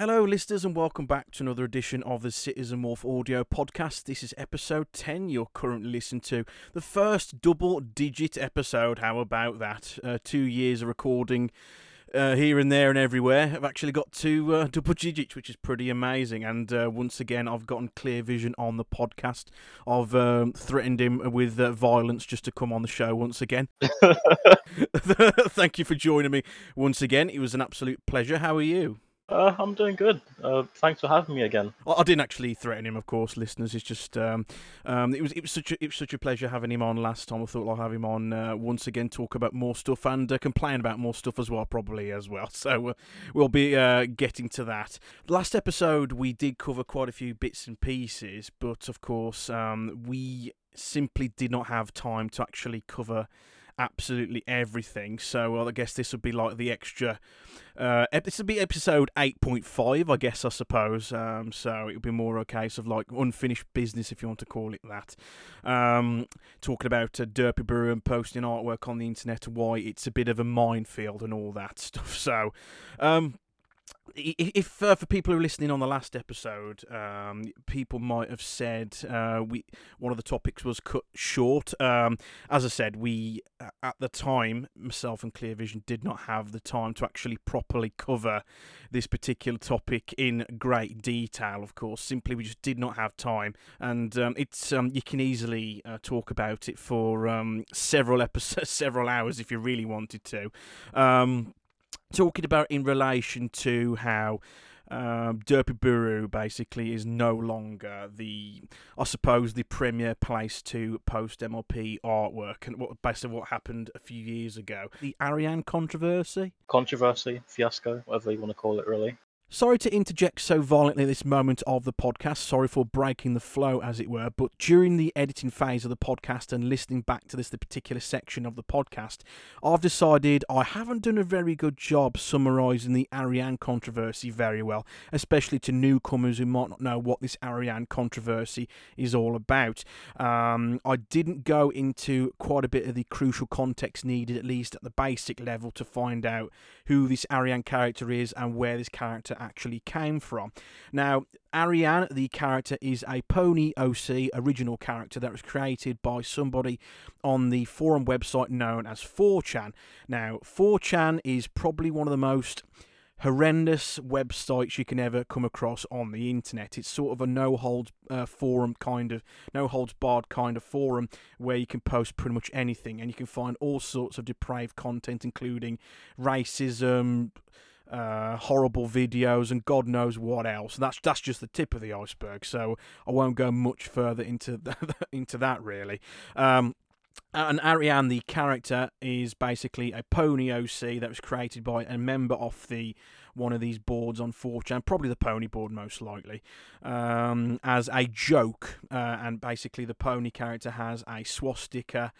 Hello, listeners, and welcome back to another edition of the Citizen Wolf audio podcast. This is episode 10. You're currently listening to the first double digit episode. How about that? Uh, two years of recording uh, here and there and everywhere. I've actually got two uh, double digits, which is pretty amazing. And uh, once again, I've gotten clear vision on the podcast. I've um, threatened him with uh, violence just to come on the show once again. Thank you for joining me once again. It was an absolute pleasure. How are you? Uh, I'm doing good. Uh, thanks for having me again. Well, I didn't actually threaten him, of course, listeners. It's just um, um, it was it was such a, it was such a pleasure having him on last time. I thought I'll have him on uh, once again, talk about more stuff and uh, complain about more stuff as well, probably as well. So uh, we'll be uh, getting to that. Last episode we did cover quite a few bits and pieces, but of course um, we simply did not have time to actually cover absolutely everything. So well, I guess this would be like the extra. Uh, this would be episode eight point five, I guess. I suppose. Um, so it would be more a case of like unfinished business, if you want to call it that. Um, talking about uh, Derpibooru and posting artwork on the internet, why it's a bit of a minefield and all that stuff. So, um, if uh, for people who are listening on the last episode, um, people might have said uh, we one of the topics was cut short. Um, as I said, we at the time, myself and Clear Vision did not have the time to actually properly cover this particular topic in great detail. Of course, simply we just did not have time, and um, it's um, you can easily uh, talk about it for um, several episodes, several hours if you really wanted to. Talking about in relation to how um, Derpibooru basically is no longer the, I suppose, the premier place to post MLP artwork, and what basically what happened a few years ago, the Aryanne controversy. Controversy, fiasco, whatever you want to call it, really. Sorry to interject so violently at this moment of the podcast. Sorry for breaking the flow, as it were. But during the editing phase of the podcast and listening back to this, the particular section of the podcast, I've decided I haven't done a very good job summarising the Aryanne controversy very well, especially to newcomers who might not know what this Aryanne controversy is all about. Um, I didn't go into quite a bit of the crucial context needed, at least at the basic level, to find out who this Aryanne character is and where this character actually came from. Now, Aryanne, the character, is a Pony OC original character that was created by somebody on the forum website known as 4chan. Now, 4chan is probably one of the most horrendous websites you can ever come across on the internet. It's sort of a no holds uh, forum kind of, no holds barred kind of forum where you can post pretty much anything and you can find all sorts of depraved content, including racism, uh, horrible videos, and God knows what else. That's that's just the tip of the iceberg. So I won't go much further into that, into that really. Um, and Aryanne, the character, is basically a pony OC that was created by a member of the one of these boards on 4chan, probably the pony board most likely, um, as a joke. Uh, and basically, the pony character has a swastika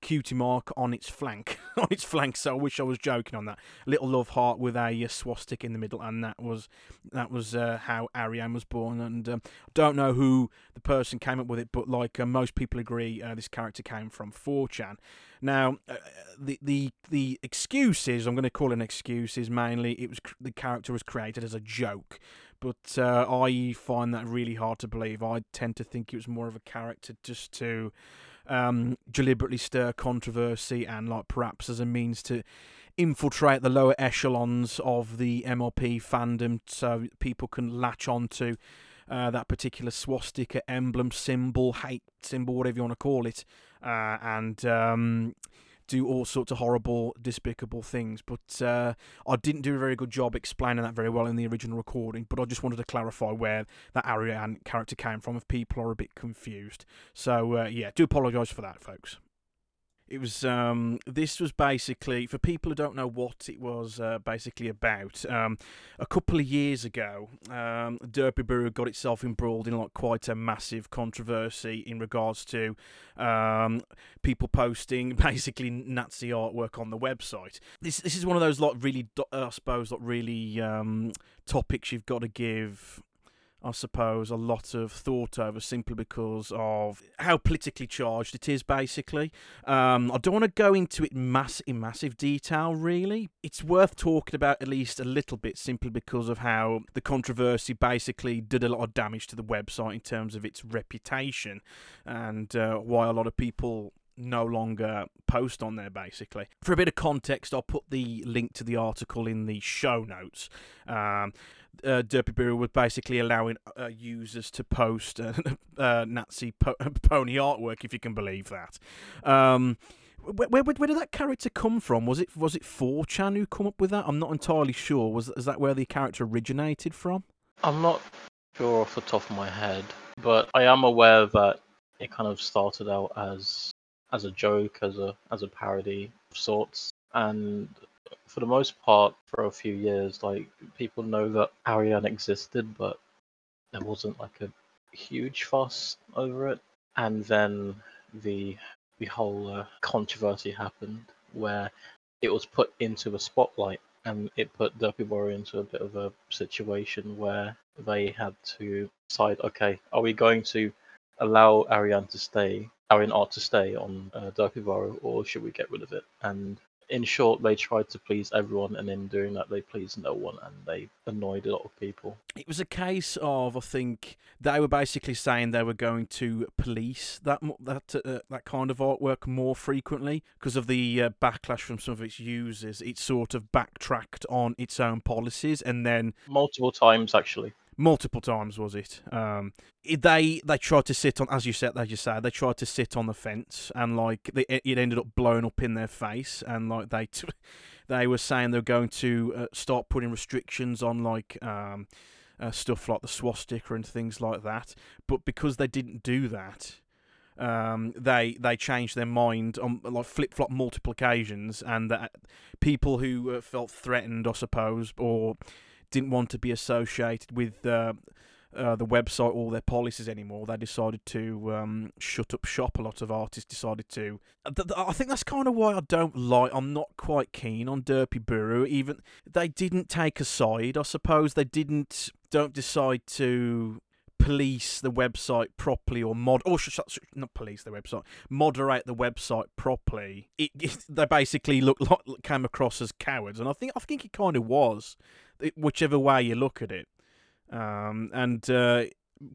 cutie mark on its flank on its flank so i wish i was joking on that little love heart with a, a swastika in the middle and that was that was uh, how aryanne was born and um, don't know who the person came up with it but like uh, most people agree uh, this character came from 4chan now uh, the the the excuses i'm going to call an excuse is mainly it was the character was created as a joke but uh, I find that really hard to believe. I tend to think it was more of a character just to um, deliberately stir controversy and like perhaps as a means to infiltrate the lower echelons of the MLP fandom so people can latch on to uh, that particular swastika emblem symbol, hate symbol, whatever you want to call it, uh, and um, do all sorts of horrible, despicable things. But uh, I didn't do a very good job explaining that very well in the original recording. But I just wanted to clarify where that Aryanne character came from if people are a bit confused. So uh, yeah, do apologise for that, folks. It was um, this was basically for people who don't know what it was uh, basically about. Um, a couple of years ago, um, Derpibooru got itself embroiled in like quite a massive controversy in regards to um, people posting basically Nazi artwork on the website. This this is one of those like really, I suppose, like really um, topics you've got to give I suppose, a lot of thought over simply because of how politically charged it is, basically. Um, I don't want to go into it mass- in massive detail, really. It's worth talking about at least a little bit simply because of how the controversy basically did a lot of damage to the website in terms of its reputation and uh, why a lot of people no longer post on there basically. For a bit of context, I'll put the link to the article in the show notes. Um, uh, Derpy was basically allowing uh, users to post uh, uh, Nazi po- pony artwork, if you can believe that. Um, where, where, where, did that character come from? Was it was it 4chan who come up with that? I'm not entirely sure. Was is that where the character originated from? I'm not sure off the top of my head, but I am aware that it kind of started out as as a joke, as a as a parody of sorts, and for the most part, for a few years, like people know that Aryanne existed, but there wasn't like a huge fuss over it. And then the the whole uh, controversy happened where it was put into the spotlight, and it put Derpibooru into a bit of a situation where they had to decide, okay, are we going to allow Aryanne to stay, Aryanne art to stay on uh, Derpy or should we get rid of it? And in short, they tried to please everyone, and in doing that, they pleased no one, and they annoyed a lot of people. It was a case of, I think, they were basically saying they were going to police that that uh, that kind of artwork more frequently because of the uh, backlash from some of its users. It sort of backtracked on its own policies, and then multiple times actually multiple times was it? Um they they tried to sit on as you said as you said they tried to sit on the fence and like they, it ended up blowing up in their face and like they t- they were saying they're going to uh, start putting restrictions on like um uh, stuff like the swastika and things like that. But because they didn't do that um, they they changed their mind on like flip flop multiple occasions, and that people who uh, felt threatened, I suppose, or didn't want to be associated with uh, uh, the website or their policies anymore. They decided to um, shut up shop. A lot of artists decided to. I think that's kind of why I don't like. I'm not quite keen on Derpibooru. Even they didn't take a side. I suppose they didn't. Don't decide to police the website properly or mod or sh- sh- not police the website moderate the website properly it, it, they basically look like came across as cowards and i think i think it kind of was whichever way you look at it. Um, and uh,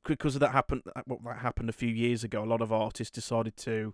because of that happened, well, that happened a few years ago. A lot of artists decided to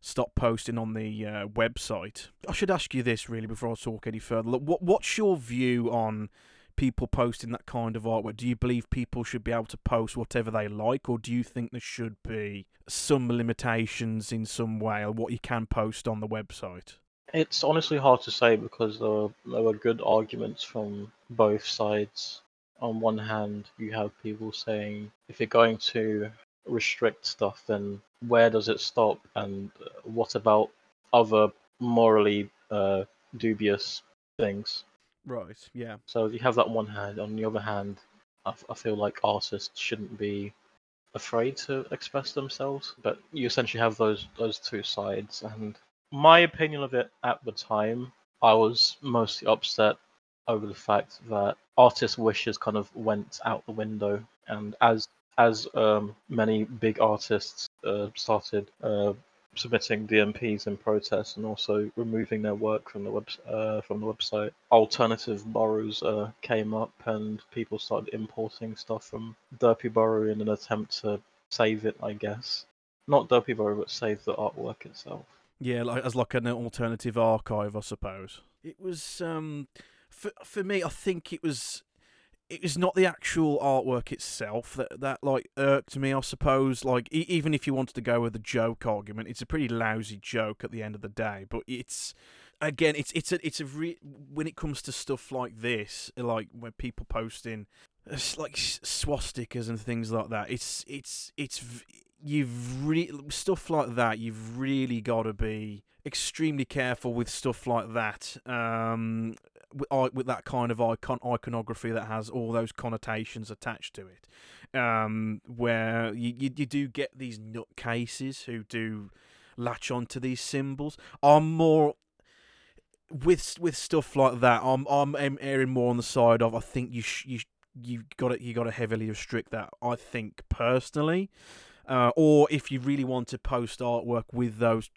stop posting on the uh, website. I should ask you this really before I talk any further. Look, what what's your view on people posting that kind of artwork? Do you believe people should be able to post whatever they like, or do you think there should be some limitations in some way on what you can post on the website? It's honestly hard to say because there were, there were good arguments from both sides. On one hand, you have people saying if you're going to restrict stuff, then where does it stop? And uh, what about other morally uh, dubious things? Right, yeah. So you have that one hand. On the other hand, I, I feel like artists shouldn't be afraid to express themselves. But you essentially have those those two sides, and my opinion of it at the time, I was mostly upset over the fact that artist wishes kind of went out the window, and as as um, many big artists uh, started uh, submitting DNPs in protest and also removing their work from the web uh, from the website, alternative boorus uh, came up, and people started importing stuff from Derpibooru in an attempt to save it, I guess. Not Derpibooru, but save the artwork itself. Yeah, like as like an alternative archive, I suppose. It was um, for for me. I think it was it was not the actual artwork itself that that like irked me. I suppose like e- even if you wanted to go with the joke argument, it's a pretty lousy joke at the end of the day. But it's again, it's it's a it's a re- when it comes to stuff like this, like when people posting it's like swastikas and things like that. It's it's it's you've re- stuff like that. You've really got to be extremely careful with stuff like that. Um, with, with that kind of icon iconography that has all those connotations attached to it, um, where you, you you do get these nutcases who do latch onto these symbols. I'm more with with stuff like that. I'm I'm, I'm erring more on the side of I think you sh- you you got to you got to heavily restrict that. I think personally, uh, or if you really want to post artwork with those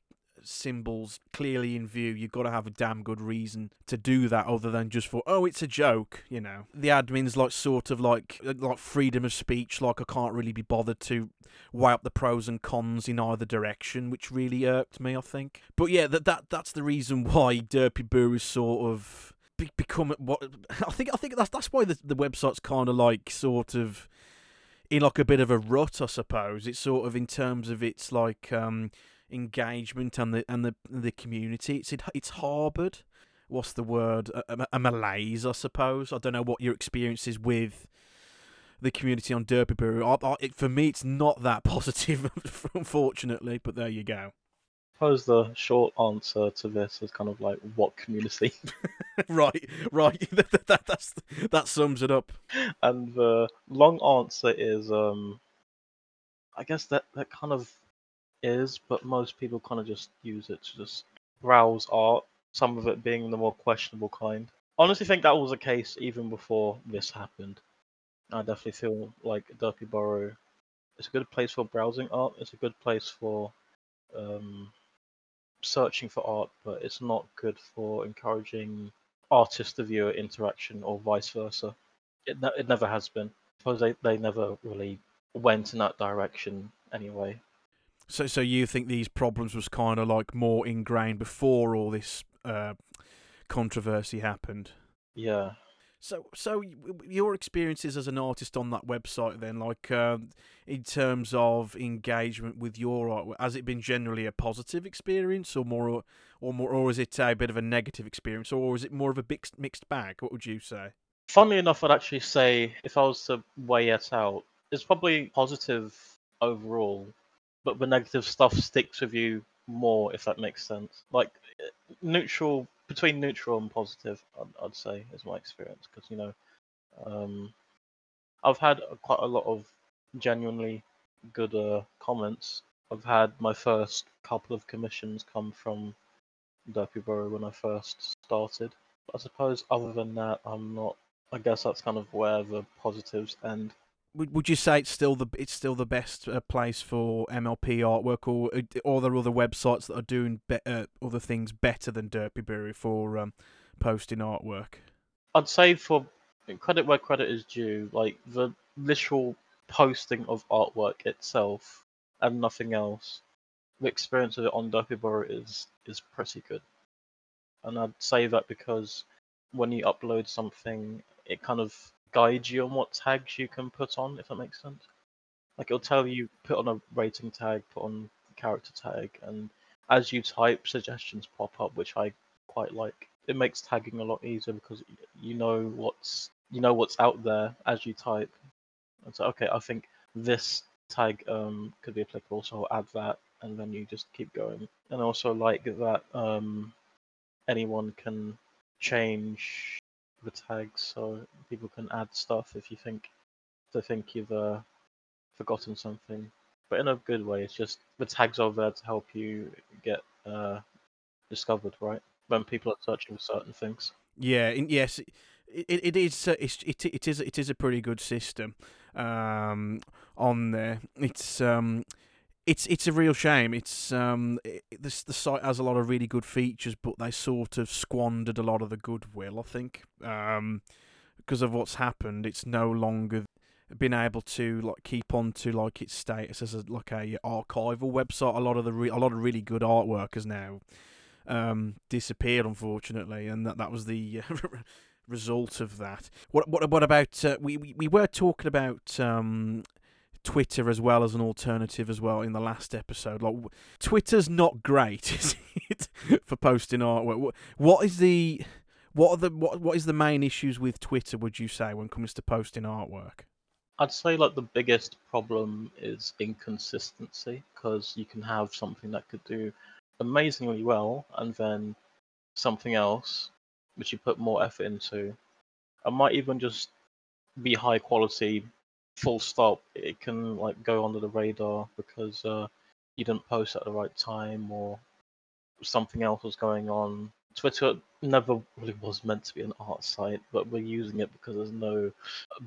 symbols clearly in view, you've got to have a damn good reason to do that, other than just for oh, it's a joke. You know, the admins like sort of like uh, like freedom of speech. Like I can't really be bothered to weigh up the pros and cons in either direction, which really irked me. I think, but yeah, that that that's the reason why Derpy Boo is sort of be- become what I think. I think that's that's why the the website's kind of like sort of in like a bit of a rut, I suppose. It's sort of in terms of its like um, engagement and the and the the community. It's it's harboured. What's the word? A, a, malaise, I suppose. I don't know what your experience is with the community on Derpy I, I, it, for me, it's not that positive, unfortunately. But there you go. I suppose the short answer to this is kind of like what community. right, right. that, that, that's that sums it up. And the long answer is, um, I guess that that kind of is, but most people kind of just use it to just browse art. Some of it being the more questionable kind. Honestly, think that was the case even before this happened. I definitely feel like Derpibooru is a good place for browsing art. It's a good place for um, searching for art, but it's not good for encouraging artist to viewer interaction or vice versa. It, ne- it never has been. I suppose they, they never really went in that direction anyway. So, so you think these problems was kind of like more ingrained before all this uh, controversy happened? Yeah. So, so your experiences as an artist on that website, then, like um, in terms of engagement with your art, has it been generally a positive experience, or more, or more, or is it a bit of a negative experience, or is it more of a mixed mixed bag? What would you say? Funnily enough, I'd actually say if I was to weigh it out, it's probably positive overall, but the negative stuff sticks with you more, if that makes sense. Like neutral between neutral and positive, I'd, I'd say is my experience because you know, um, I've had quite a lot of genuinely good uh, comments. I've had my first couple of commissions come from Derpibooru when I first started. But I suppose other than that, I'm not. I guess that's kind of where the positives end would you say it's still the it's still the best uh, place for MLP artwork, or or are there other websites that are doing be- uh, other things better than Derpibooru for um, posting artwork? I'd say for credit where credit is due, like the literal posting of artwork itself and nothing else, the experience of it on Derpibooru is is pretty good, and I'd say that because when you upload something, it kind of guide you on what tags you can put on, if that makes sense. Like it'll tell you put on a rating tag, put on character tag, and as you type, suggestions pop up, which I quite like. It makes tagging a lot easier because you know what's you know what's out there as you type. And so okay, I think this tag um, could be applicable, so I'll add that, and then you just keep going. And also like that um, anyone can change the tags so people can add stuff if you think they think you've uh, forgotten something. But in a good way, it's just the tags are there to help you get uh, discovered, right? When people are searching for certain things. Yeah, yes, it, it is. Uh, it's, it, it is. It is a pretty good system um, on there. It's um, it's it's a real shame. It's um, it, this the site has a lot of really good features, but they sort of squandered a lot of the goodwill. I think um, because of what's happened, it's no longer been able to like keep on to like its status as a like a archival website. A lot of the re- a lot of really good artwork has now um, disappeared, unfortunately, and that that was the. result of that. What what what about uh, we, we we were talking about um, Twitter as well as an alternative as well in the last episode. Like Twitter's not great, is it, for posting artwork? What is the what are the what what is the main issues with Twitter? Would you say when it comes to posting artwork? I'd say like the biggest problem is inconsistency because you can have something that could do amazingly well and then something else which you put more effort into and might even just be high quality full stop, it can like go under the radar because uh, you didn't post at the right time or something else was going on. Twitter never really was meant to be an art site, but we're using it because there's no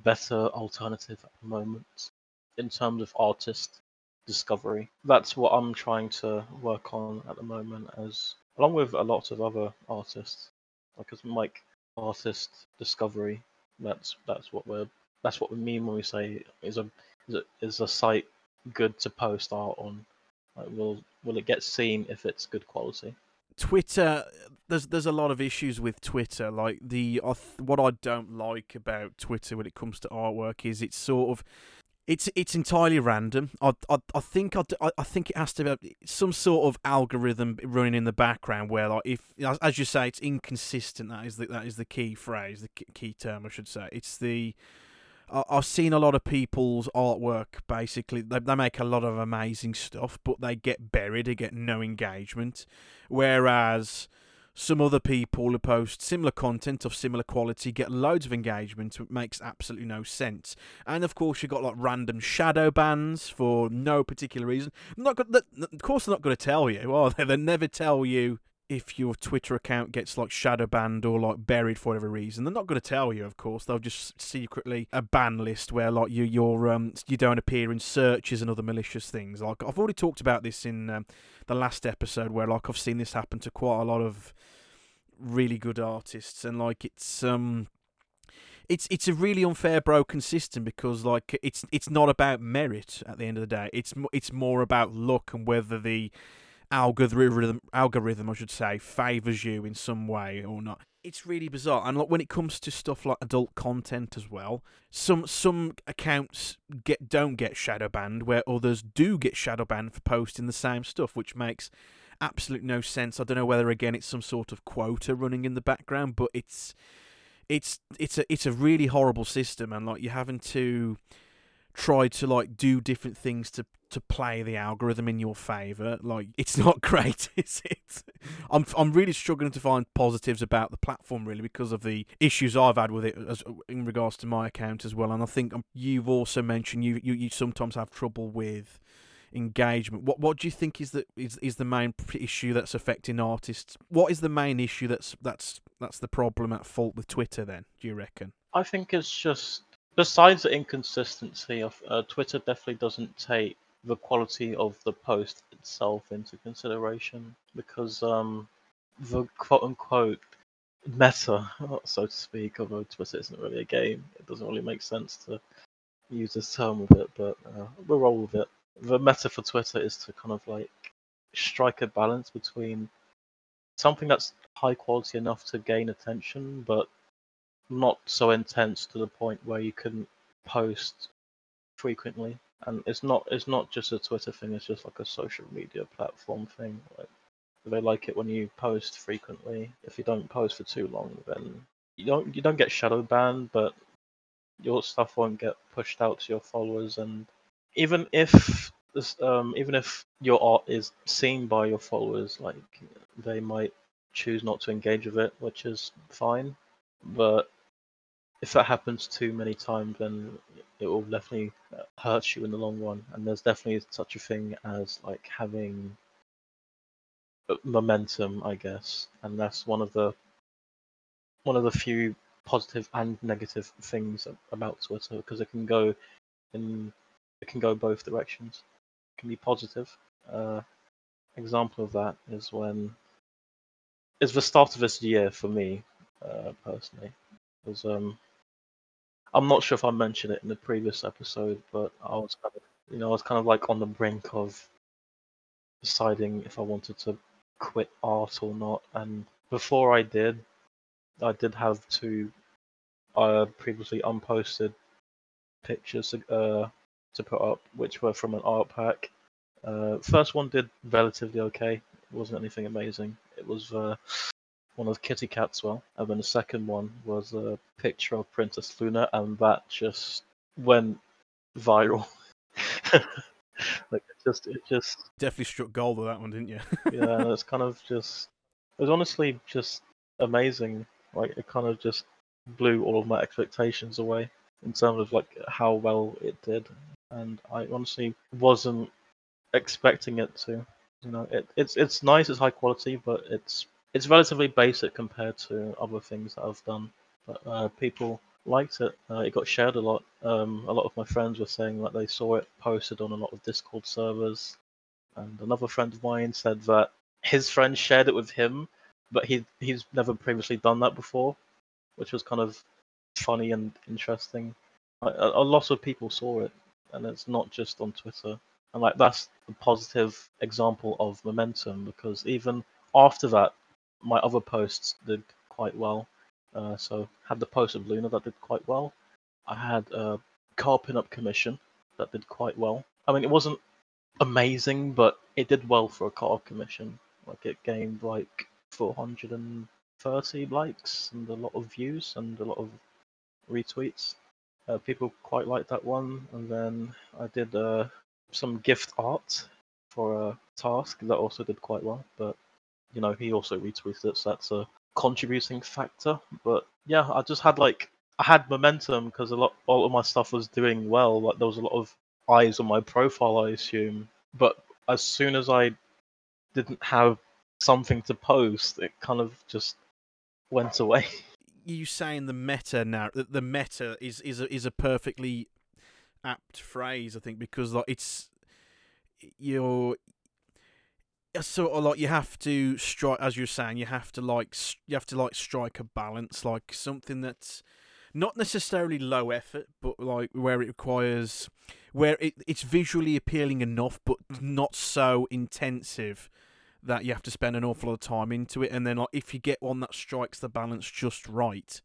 better alternative at the moment in terms of artist discovery. That's what I'm trying to work on at the moment, as along with a lot of other artists, like as Mike artist discovery. That's that's what we're that's what we mean when we say is a is a, is a site good to post art on. Like, will will it get seen if it's good quality? Twitter, there's there's a lot of issues with Twitter. Like the what I don't like about Twitter when it comes to artwork is it's sort of it's it's entirely random. I I, I think I, I think it has to be some sort of algorithm running in the background where like if as you say it's inconsistent. That is the that is the key phrase, the key term I should say. It's the I've seen a lot of people's artwork. Basically, they, they make a lot of amazing stuff, but they get buried. They get no engagement. Whereas some other people who post similar content of similar quality get loads of engagement. It makes absolutely no sense. And of course, you've got like random shadow bans for no particular reason. Not, of course, they're not going to tell you, are they? They never tell you if your Twitter account gets like shadow banned or like buried for whatever reason, they're not going to tell you. Of course, they'll just secretly a ban list where like you you're um you don't appear in searches and other malicious things. Like I've already talked about this in um, the last episode where like I've seen this happen to quite a lot of really good artists and like it's um it's it's a really unfair broken system because like it's it's not about merit at the end of the day. It's it's more about luck and whether the algorithm algorithm I should say favors you in some way or not. It's really bizarre. And like when it comes to stuff like adult content as well, some some accounts get don't get shadow banned where others do get shadow banned for posting the same stuff, which makes absolute no sense. I don't know whether again it's some sort of quota running in the background, but it's it's it's a it's a really horrible system and like you're having to try to like do different things to to play the algorithm in your favor like it's not great is it? I'm i'm really struggling to find positives about the platform really because of the issues i've had with it as in regards to my account as well and i think um, you've also mentioned you you, you sometimes have trouble with engagement. What what do you think is the is, is the main issue that's affecting artists? What is the main issue that's that's that's the problem at fault with twitter then do you reckon? I think it's just besides the inconsistency of uh, Twitter, definitely doesn't take the quality of the post itself into consideration because um, the quote unquote meta, so to speak, although Twitter isn't really a game, it doesn't really make sense to use this term with it, but uh, we'll roll with it. The meta for Twitter is to kind of like strike a balance between something that's high quality enough to gain attention, but not so intense to the point where you couldn't post frequently. And it's not it's not just a Twitter thing. It's just like a social media platform thing. Like they like it when you post frequently. If you don't post for too long, then you don't you don't get shadow banned, but your stuff won't get pushed out to your followers. And even if this, um, even if your art is seen by your followers, like they might choose not to engage with it, which is fine. But if that happens too many times, then it will definitely hurt you in the long run. And there's definitely such a thing as like having momentum, I guess, and that's one of the one of the few positive and negative things about Twitter because it can go in it can go both directions. It can be positive. Uh, example of that is when is the start of this year for me uh, personally. Was um I'm not sure if I mentioned it in the previous episode, but I was kind of, you know, I was kind of like on the brink of deciding if I wanted to quit art or not. And before I did, I did have two uh, previously unposted pictures uh, to put up, which were from an art pack. Uh, first one did relatively okay. It wasn't anything amazing. It was uh, one of Kitty Cat's well, and then the second one was a picture of Princess Luna, and that just went viral. like it just, it just definitely struck gold with that one, didn't you? yeah, it's kind of just, it was honestly just amazing. Like it kind of just blew all of my expectations away in terms of like how well it did, and I honestly wasn't expecting it to. You know, it, it's it's nice, it's high quality, but it's it's relatively basic compared to other things that I've done, but uh, people liked it. Uh, it got shared a lot. Um, a lot of my friends were saying that they saw it posted on a lot of Discord servers, and another friend of mine said that his friend shared it with him, but he he's never previously done that before, which was kind of funny and interesting. A, a lot of people saw it, and it's not just on Twitter. And like that's a positive example of momentum because even after that, my other posts did quite well. Uh, so had the post of Luna that did quite well. I had a car pinup commission that did quite well. I mean, it wasn't amazing, but it did well for a car commission. Like it gained like 430 likes and a lot of views and a lot of retweets. Uh, people quite liked that one. And then I did uh, some gift art for a task that also did quite well. But you know, he also retweeted it, so that's a contributing factor. But yeah, I just had like I had momentum because a lot all of my stuff was doing well. Like there was a lot of eyes on my profile, I assume. But as soon as I didn't have something to post, it kind of just went away. You saying the meta now? The meta is is a, is a perfectly apt phrase, I think, because like it's you're sort of like you have to strike, as you're saying, you have to like you have to like strike a balance, like something that's not necessarily low effort, but like where it requires where it, it's visually appealing enough, but mm. not so intensive that you have to spend an awful lot of time into it. And then like if you get one that strikes the balance just right,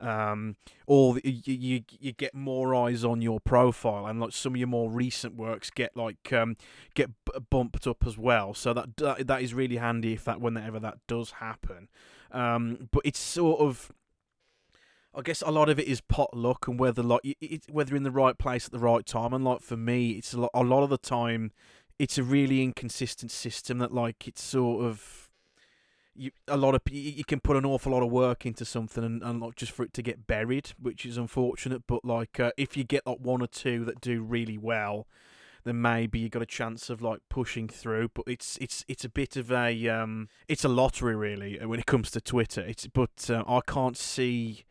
um, or you, you you get more eyes on your profile, and like some of your more recent works get like um, get b- bumped up as well. So that that that is really handy if that whenever that does happen. Um, but it's sort of I guess a lot of it is pot luck and whether like it, whether in the right place at the right time. And like for me, it's a lot, a lot of the time, it's a really inconsistent system that like it's sort of you a lot of you can put an awful lot of work into something and, and not just for it to get buried, which is unfortunate. But like uh, if you get like one or two that do really well, then maybe you got a chance of like pushing through. But it's it's it's a bit of a um it's a lottery really uh, when it comes to Twitter. It's but uh, I can't see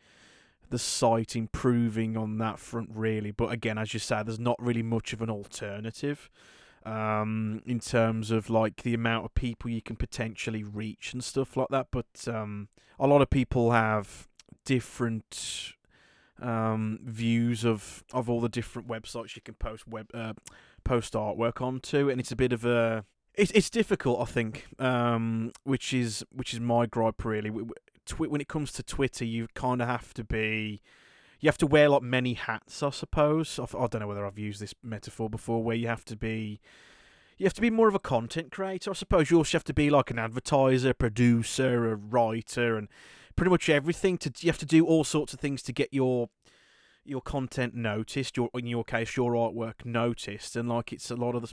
the site improving on that front really. But again, as you said, there's not really much of an alternative um, in terms of like the amount of people you can potentially reach and stuff like that. But um, a lot of people have different um, views of of all the different websites you can post web uh, post artwork onto, and it's a bit of a it's it's difficult, I think, um, which is which is my gripe really. When it comes to Twitter, you kind of have to be you have to wear like many hats, I suppose. I, don't know whether I've used this metaphor before, where you have to be you have to be more of a content creator. I suppose you also have to be like an advertiser, producer, a writer, and pretty much everything. To you have to do all sorts of things to get your your content noticed. Your in your case, your artwork noticed, and like it's a lot of the.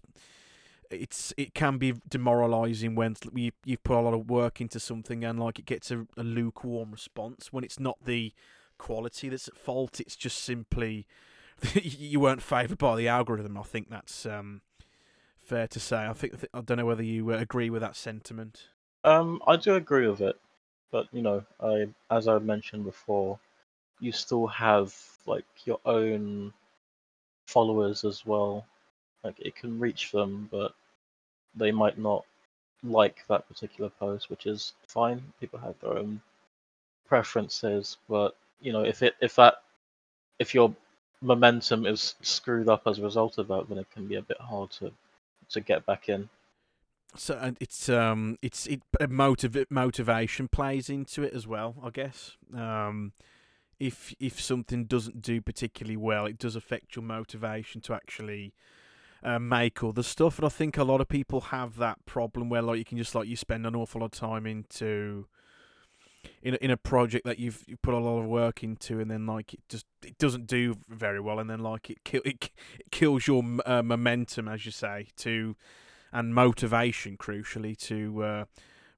It's it can be demoralizing when you you've put a lot of work into something and like it gets a, a lukewarm response when it's not the quality that's at fault. It's just simply you weren't favoured by the algorithm. I think that's um, fair to say. I think I don't know whether you uh, agree with that sentiment. Um, I do agree with it, but you know, I as I mentioned before, you still have like your own followers as well. Like it can reach them, but they might not like that particular post, which is fine. People have their own preferences, but you know, if it if that if your momentum is screwed up as a result of that, then it can be a bit hard to to get back in. So and it's um it's it motiv- motivation plays into it as well, I guess. Um, if if something doesn't do particularly well, it does affect your motivation to actually uh, make the stuff. And I think a lot of people have that problem where like you can just like you spend an awful lot of time into in a, in a project that you've, you've put a lot of work into, and then like it just it doesn't do very well, and then like it kill it, it kills your uh, momentum, as you say, to and motivation, crucially, to uh,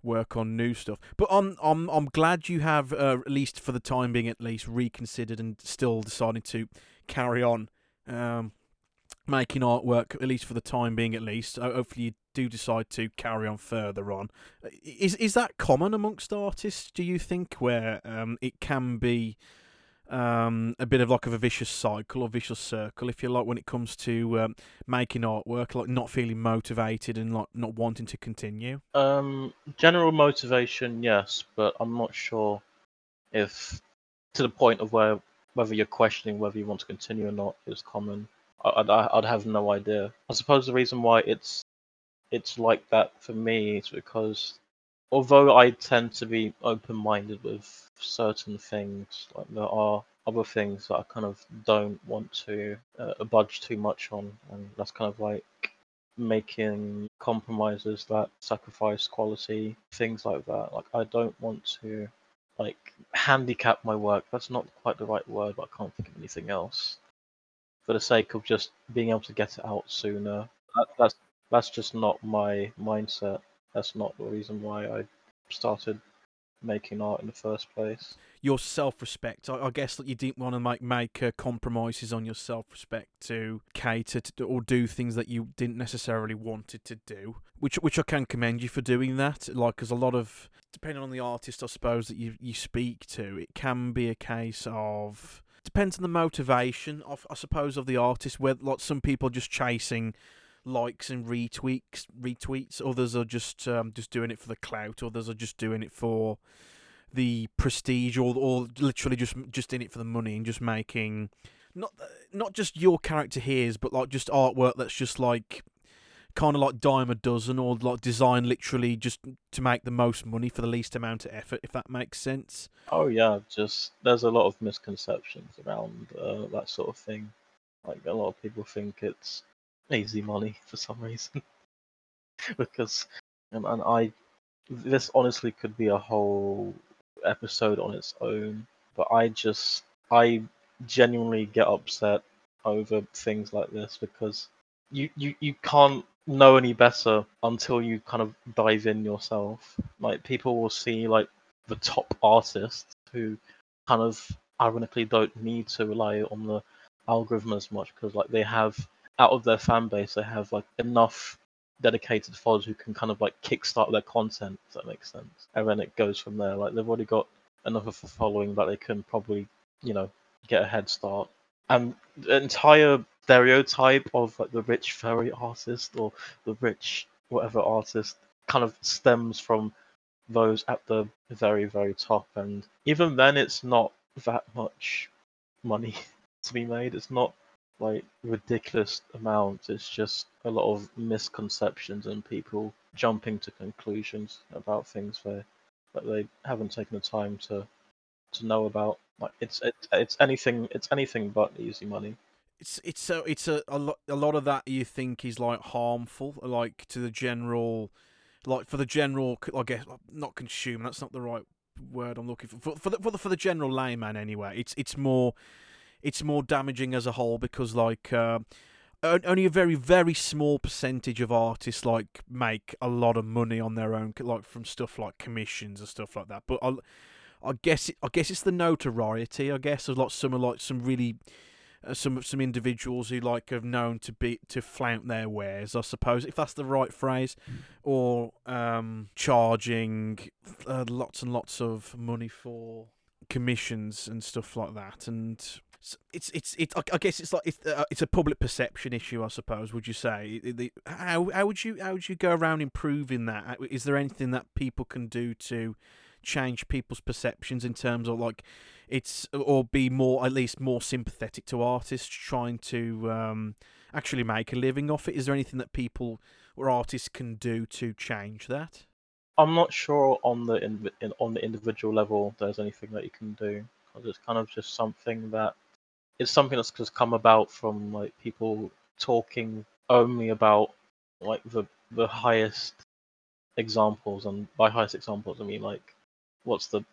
work on new stuff. But I'm I'm I'm glad you have uh, at least for the time being, at least reconsidered and still decided to carry on. Um, making artwork, at least for the time being, at least. Ho- Hopefully, you do decide to carry on further on. Is is that common amongst artists? Do you think where um, it can be um, a bit of like of a vicious cycle or vicious circle, if you like, when it comes to um, making artwork, like not feeling motivated and like not wanting to continue? Um, general motivation, yes, but I'm not sure if to the point of where whether you're questioning whether you want to continue or not is common. I'd, I'd have no idea. I suppose the reason why it's it's like that for me is because although I tend to be open-minded with certain things, like there are other things that I kind of don't want to uh, budge too much on, and that's kind of like making compromises that sacrifice quality, things like that. Like I don't want to like handicap my work. That's not quite the right word, but I can't think of anything else. For the sake of just being able to get it out sooner. That, that's that's just not my mindset. That's not the reason why I started making art in the first place. Your self-respect. I, I guess that you didn't want to make make uh, compromises on your self-respect to cater to or do things that you didn't necessarily wanted to do. Which which I can commend you for doing that. Like, because a lot of depending on the artist, I suppose that you you speak to, it can be a case of depends on the motivation of I suppose of the artist. Where like some people just chasing likes and retweets, retweets. Others are just um, just doing it for the clout. Others are just doing it for the prestige, or or literally just just in it for the money and just making not not just your character here's, but like just artwork that's just like kind of like dime a dozen or like design literally just to make the most money for the least amount of effort if that makes sense Oh yeah, just there's a lot of misconceptions around uh, that sort of thing. Like a lot of people think it's easy money for some reason, because and, and I this honestly could be a whole episode on its own. But I just I genuinely get upset over things like this because you you you can't know any better until you kind of dive in yourself. Like people will see like the top artists who kind of ironically don't need to rely on the algorithm as much because like they have out of their fan base they have like enough dedicated followers who can kind of like kickstart their content if that makes sense. And then it goes from there. Like they've already got enough of a following that they can probably you know get a head start. And the entire stereotype of like the rich furry artist or the rich whatever artist kind of stems from those at the very very top. And even then it's not that much money to be made. It's not like ridiculous amounts. It's just a lot of misconceptions and people jumping to conclusions about things they that they haven't taken the time to to know about. Like it's it's, it's anything it's anything but easy money. It's it's a it's a a lot a lot of that you think is like harmful like to the general like for the general I guess not consumer that's not the right word I'm looking for for for the, for the, for the general layman anyway. It's it's more it's more damaging as a whole because like uh, only a very very small percentage of artists like make a lot of money on their own like from stuff like commissions and stuff like that. But I I guess it, I guess it's the notoriety I guess there's like some like some really uh, some some individuals who like have known to be to flout their wares, I suppose, if that's the right phrase, or um, charging uh, lots and lots of money for commissions and stuff like that, and it's it's it. I guess it's like it's, uh, it's a public perception issue, I suppose. Would you say? The- How how would you how would you go around improving that? Uh, there anything that people can do to change people's perceptions in terms of like it's or be more at least more sympathetic to artists trying to um, actually make a living off it is there anything that people or artists can do to change that i'm not sure on the in, on the individual level there's anything that you can do 'cause it's kind of just something that it's something that's just come about from like people talking only about like the the highest examples and by highest examples i mean like what's the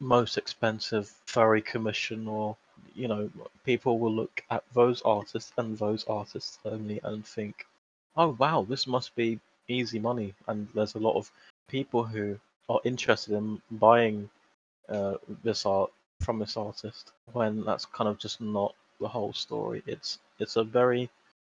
most expensive furry commission or you know people will look at those artists and those artists only and think oh wow this must be easy money. And there's a lot of people who are interested in buying uh, this art from this artist when that's kind of just not the whole story it's it's a very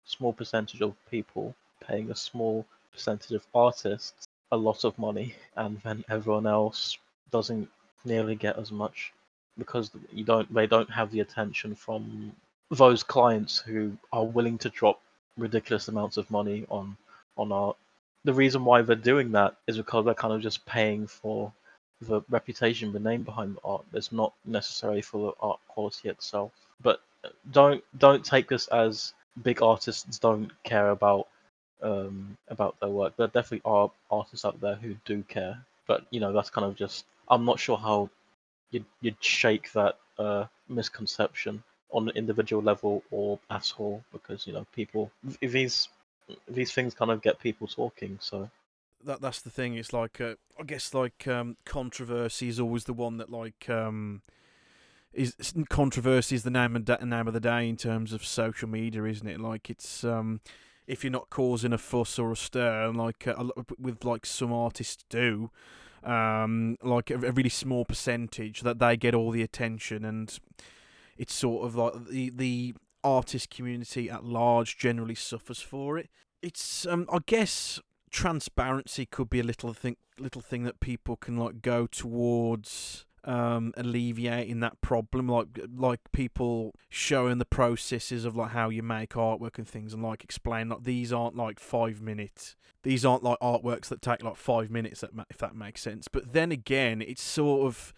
small percentage of people paying a small percentage of artists a lot of money, and then everyone else doesn't nearly get as much because you don't they don't have the attention from those clients who are willing to drop ridiculous amounts of money on on art. The reason why they're doing that is because they're kind of just paying for the reputation, the name behind the art. It's not necessarily for the art quality itself. But don't don't take this as big artists don't care about um, about their work. There definitely are artists out there who do care, but you know that's kind of just. I'm not sure how you'd you'd shake that uh, misconception on an individual level or at all, because you know people these these things kind of get people talking. So that that's the thing. It's like uh, I guess like um, controversy is always the one that like um, is controversy is the name and da- name of the day in terms of social media, isn't it? Like it's um, if you're not causing a fuss or a stir, like uh, with like some artists do, um, like a, a really small percentage that they get all the attention, and it's sort of like the the artist community at large generally suffers for it. It's um, I guess transparency could be a little thing little thing that people can like go towards um, alleviating that problem, like like people showing the processes of like how you make artwork and things, and like explain like these aren't like five minutes. These aren't like artworks that take like five minutes. That if that makes sense. But then again, it's sort of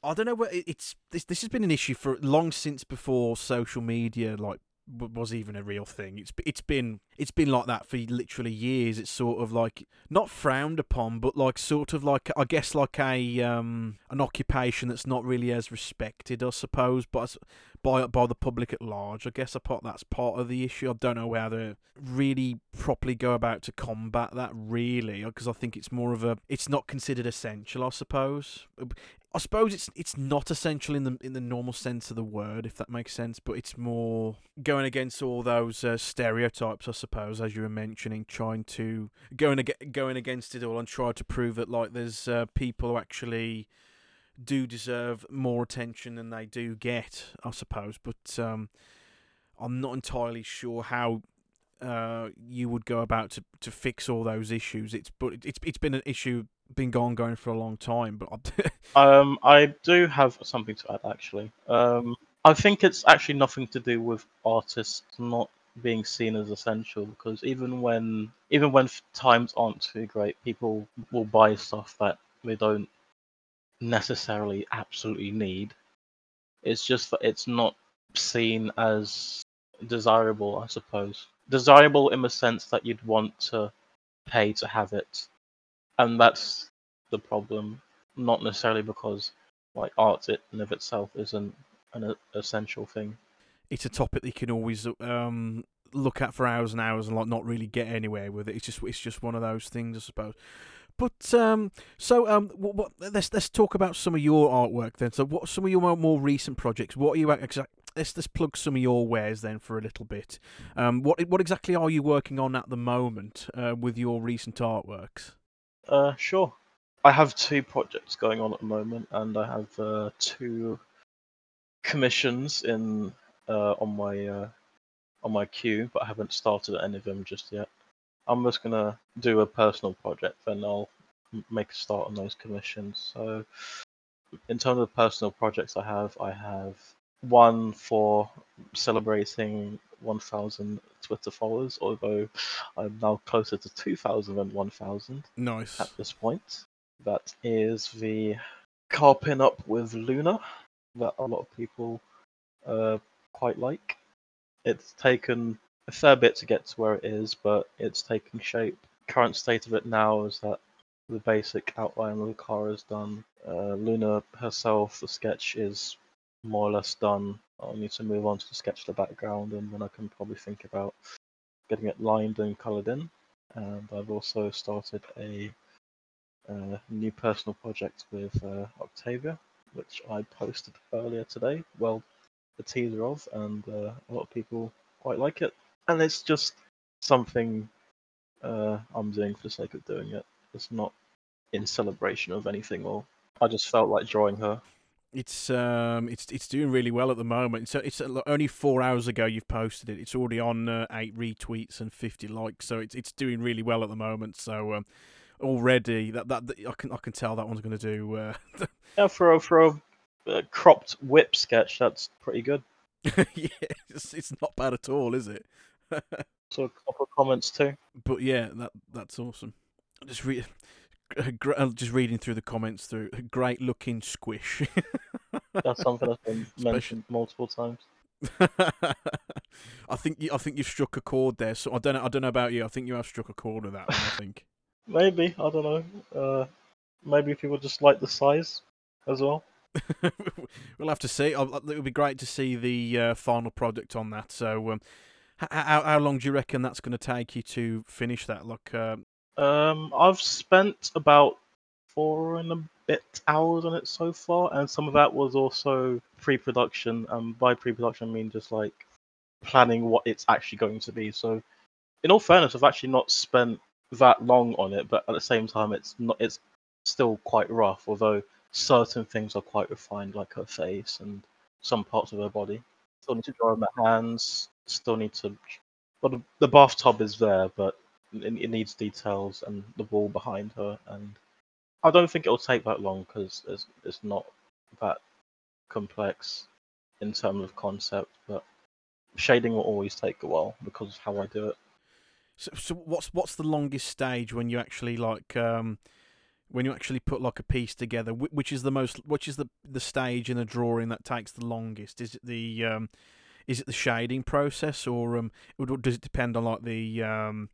I don't know what it's this. This has been an issue for long since before social media like was even a real thing. It's it's been it's been like that for literally years. It's sort of like not frowned upon, but like sort of like I guess like a um an occupation that's not really as respected, I suppose, but by by the public at large. I guess I part that's part of the issue. I don't know how to really properly go about to combat that really, because I think it's more of a it's not considered essential. I suppose I suppose it's it's not essential in the in the normal sense of the word, if that makes sense. But it's more going against all those uh, stereotypes, I suppose, as you were mentioning, trying to going ag- going against it all and try to prove that like there's uh, people who actually do deserve more attention than they do get, I suppose. But um, I'm not entirely sure how uh, you would go about to, to fix all those issues. It's but it's it's been an issue been gone going for a long time. But um, I do have something to add actually. Um, I think it's actually nothing to do with artists not being seen as essential because even when even when times aren't too great, people will buy stuff that they don't necessarily absolutely need. It's just that it's not seen as desirable, I suppose. Desirable in the sense that you'd want to pay to have it and that's the problem. Not necessarily because like art in and of itself isn't an essential thing. It's a topic that you can always um, look at for hours and hours and like not really get anywhere with it. It's just it's just one of those things, I suppose. But um, so um, what, what, let's let's talk about some of your artwork then. So, what some of your more, more recent projects? What are you exactly? Let's let's plug some of your wares then for a little bit. Um, what what exactly are you working on at the moment uh, with your recent artworks? Uh, sure. I have two projects going on at the moment, and I have uh, two commissions in uh, on my uh, on my queue, but I haven't started any of them just yet. I'm just gonna do a personal project, then I'll make a start on those commissions. So, in terms of personal projects I have, I have one for celebrating 1,000 Twitter followers, although I'm now closer to 2,000 than 1,000. Nice. At this point. That is the car pin up with Luna that a lot of people uh, quite like. It's taken a fair bit to get to where it is, but it's taking shape. Current state of it now is that the basic outline of the car is done. Uh, Luna herself, the sketch is more or less done. I'll need to move on to sketch the background, and then I can probably think about getting it lined and coloured in. And I've also started a, a new personal project with uh, Octavia, which I posted earlier today. Well, the teaser of, and uh, a lot of people quite like it. And it's just something uh, I'm doing for the sake of doing it. It's not in celebration of anything, or I just felt like drawing her It's um, it's it's doing really well at the moment. So it's uh, only four hours ago you've posted it. It's already on uh, eight retweets and fifty likes. So it's it's doing really well at the moment. So um, already that, that that I can I can tell that one's going to do. Uh, Yeah, for a for a uh, cropped whip sketch, that's pretty good. yeah, it's, it's not bad at all, is it? So a couple of comments too. but yeah, that that's awesome. Just read, just reading through the comments through. Great looking squish. That's something that's been mentioned multiple times. I think you, I think you've struck a chord there. So I don't know. I don't know about you. I think you have struck a chord with that one. I think. Maybe I don't know. Uh, maybe people just like the size as well. we'll have to see. it would be great to see the uh, final product on that. So, um, how how long do you reckon that's going to take you to finish that? Like, uh, Um, I've spent about four and a bit hours on it so far, and some of that was also pre-production. And by pre-production, I mean just like planning what it's actually going to be. So, in all fairness, I've actually not spent that long on it, but at the same time, it's not. It's still quite rough, although certain things are quite refined, like her face and some parts of her body. Still need to draw on the hands. Still need to. The, the bathtub is there, but it, needs details and the wall behind her. And I don't think it'll take that long because it's it's not that complex in terms of concept. But shading will always take a while because of how I do it. so, so what's what's the longest stage when you actually like um, when you actually put like a piece together? Which is the most? Which is the the stage in a drawing that takes the longest? Is it the um, is it the shading process, or um, does it depend on like the um,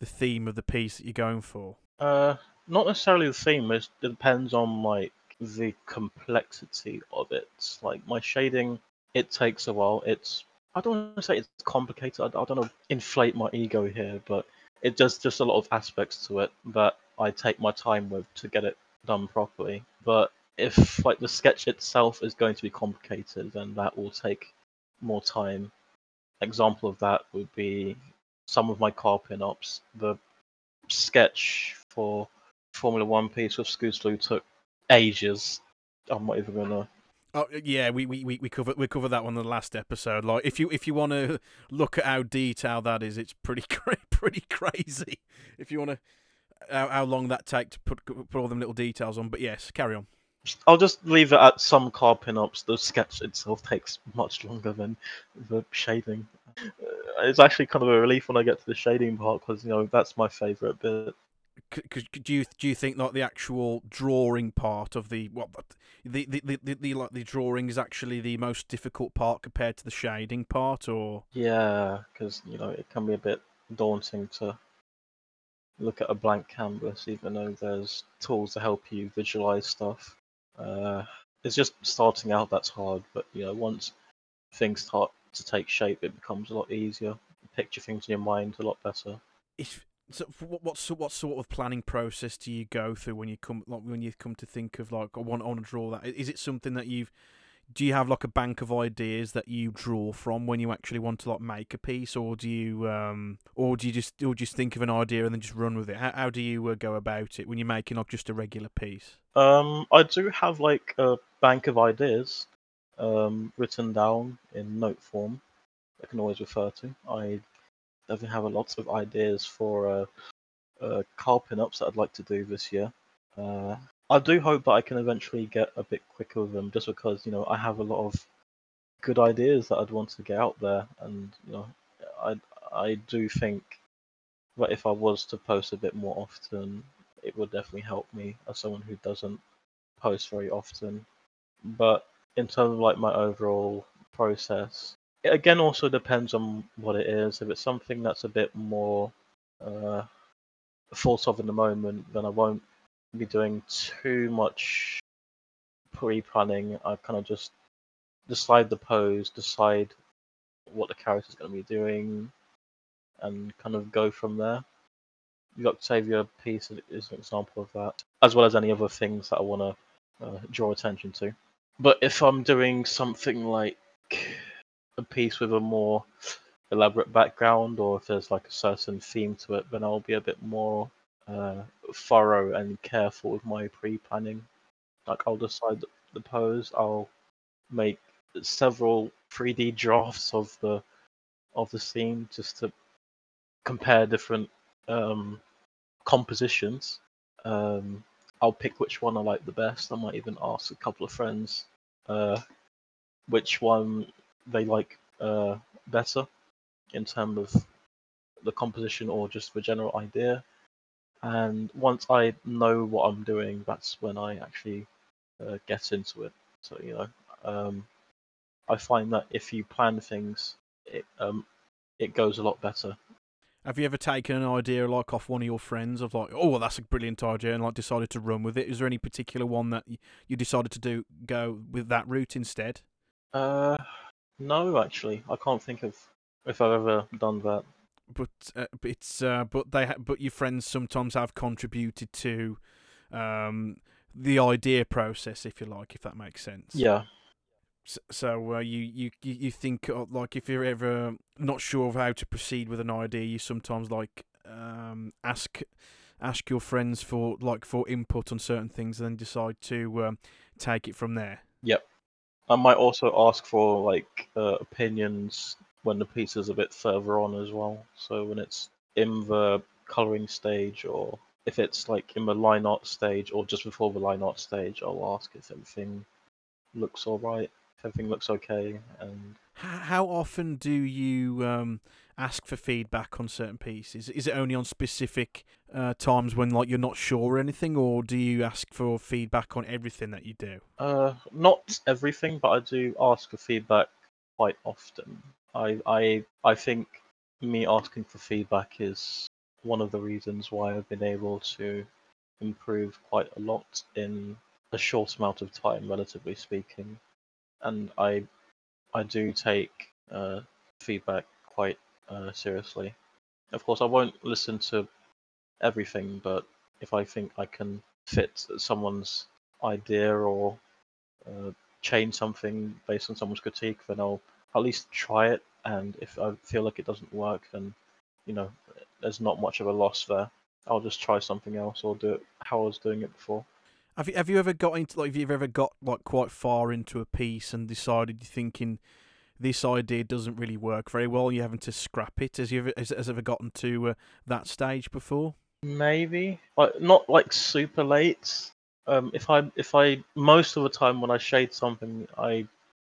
the theme of the piece that you're going for? Uh, not necessarily the theme. It depends on like the complexity of it. Like my shading, it takes a while. It's I don't want to say it's complicated. I, I don't know inflate my ego here, but it does just a lot of aspects to it that I take my time with to get it done properly. But if like the sketch itself is going to be complicated, then that will take more time. Example of that would be some of my car pin-ups. The sketch for Formula One piece with Scootaloo took ages. I'm not even gonna. Oh yeah, we we we we covered we covered that one in the last episode. Like if you if you want to look at how detailed that is, it's pretty pretty crazy. If you want to how, how long that take to put put all them little details on. But yes, carry on. I'll just leave it at some car pin-ups. The sketch itself takes much longer than the shading. Uh, It's actually kind of a relief when I get to the shading part because you know that's my favourite bit. Because do you do you think like the actual drawing part of the what the the, the, the, the like the drawing is actually the most difficult part compared to the shading part, or Yeah, because you know it can be a bit daunting to look at a blank canvas, even though there's tools to help you visualize stuff. Uh, it's just starting out that's hard, but you know once things start to take shape, it becomes a lot easier. Picture things in your mind a lot better. if so what what sort what sort of planning process do you go through when you come like when you come to think of like I want I want to draw that? Is it something that you've do you have like a bank of ideas that you draw from when you actually want to like make a piece, or do you um or do you just or just think of an idea and then just run with it? How how do you uh, go about it when you're making like just a regular piece? Um, I do have like a bank of ideas um, written down in note form. I can always refer to. I definitely have a lot of ideas for uh, uh, car pin-ups that I'd like to do this year. Uh, I do hope that I can eventually get a bit quicker with them, just because you know I have a lot of good ideas that I'd want to get out there, and you know I I do think that if I was to post a bit more often, it would definitely help me as someone who doesn't post very often. But in terms of like my overall process, it again also depends on what it is. If it's something that's a bit more uh, thought of in the moment, then I won't be doing too much pre-planning. I kind of just decide the pose, decide what the character's going to be doing, and kind of go from there. The Octavia piece is- an example of that, as well as any other things that I want to uh, draw attention to. But if I'm doing something like a piece with a more elaborate background, or if there's like a certain theme to it, then I'll be a bit more uh, thorough and careful with my pre-planning. Like I'll decide the pose, I'll make several 3D drafts of the of the scene just to compare different um, compositions. Um, I'll pick which one I like the best. I might even ask a couple of friends uh, which one they like uh, better in terms of the composition or just the general idea. And once I know what I'm doing, that's when I actually uh, get into it. So you know, um, I find that if you plan things, it um, it goes a lot better. Have you ever taken an idea like off one of your friends of like, oh, well, that's a brilliant idea, and like decided to run with it? Is there any particular one that you decided to do go with that route instead? Uh, no, actually, I can't think of if I've ever done that. But uh, it's uh, but they ha- but your friends sometimes have contributed to um the idea process, if you like, if that makes sense. Yeah. So, so uh, you, you you think uh, like if you're ever not sure of how to proceed with an idea, you sometimes like um, ask ask your friends for like for input on certain things, and then decide to um, take it from there. Yep. I might also ask for like uh, opinions when the piece is a bit further on as well. So when it's in the coloring stage, or if it's like in the line art stage, or just before the line art stage, I'll ask if everything looks all right if everything looks okay. And how often do you um, ask for feedback on certain pieces? Is it only on specific uh, times when like you're not sure or anything, or do you ask for feedback on everything that you do? Uh, not everything, but I do ask for feedback quite often. I I I think me asking for feedback is one of the reasons why I've been able to improve quite a lot in a short amount of time, relatively speaking and I I do take uh, feedback quite uh, seriously. Of course, I won't listen to everything, but if I think I can fit someone's idea or uh, change something based on someone's critique, then I'll at least try it. And if I feel like it doesn't work, then you know there's not much of a loss there. I'll just try something else or do it how I was doing it before. Have you have you ever got into like have you ever got like quite far into a piece and decided you're thinking this idea doesn't really work very well? You're having to scrap it. Has you ever has, has ever gotten to uh, that stage before? Maybe, like not like super late. Um, if I if I most of the time when I shade something, I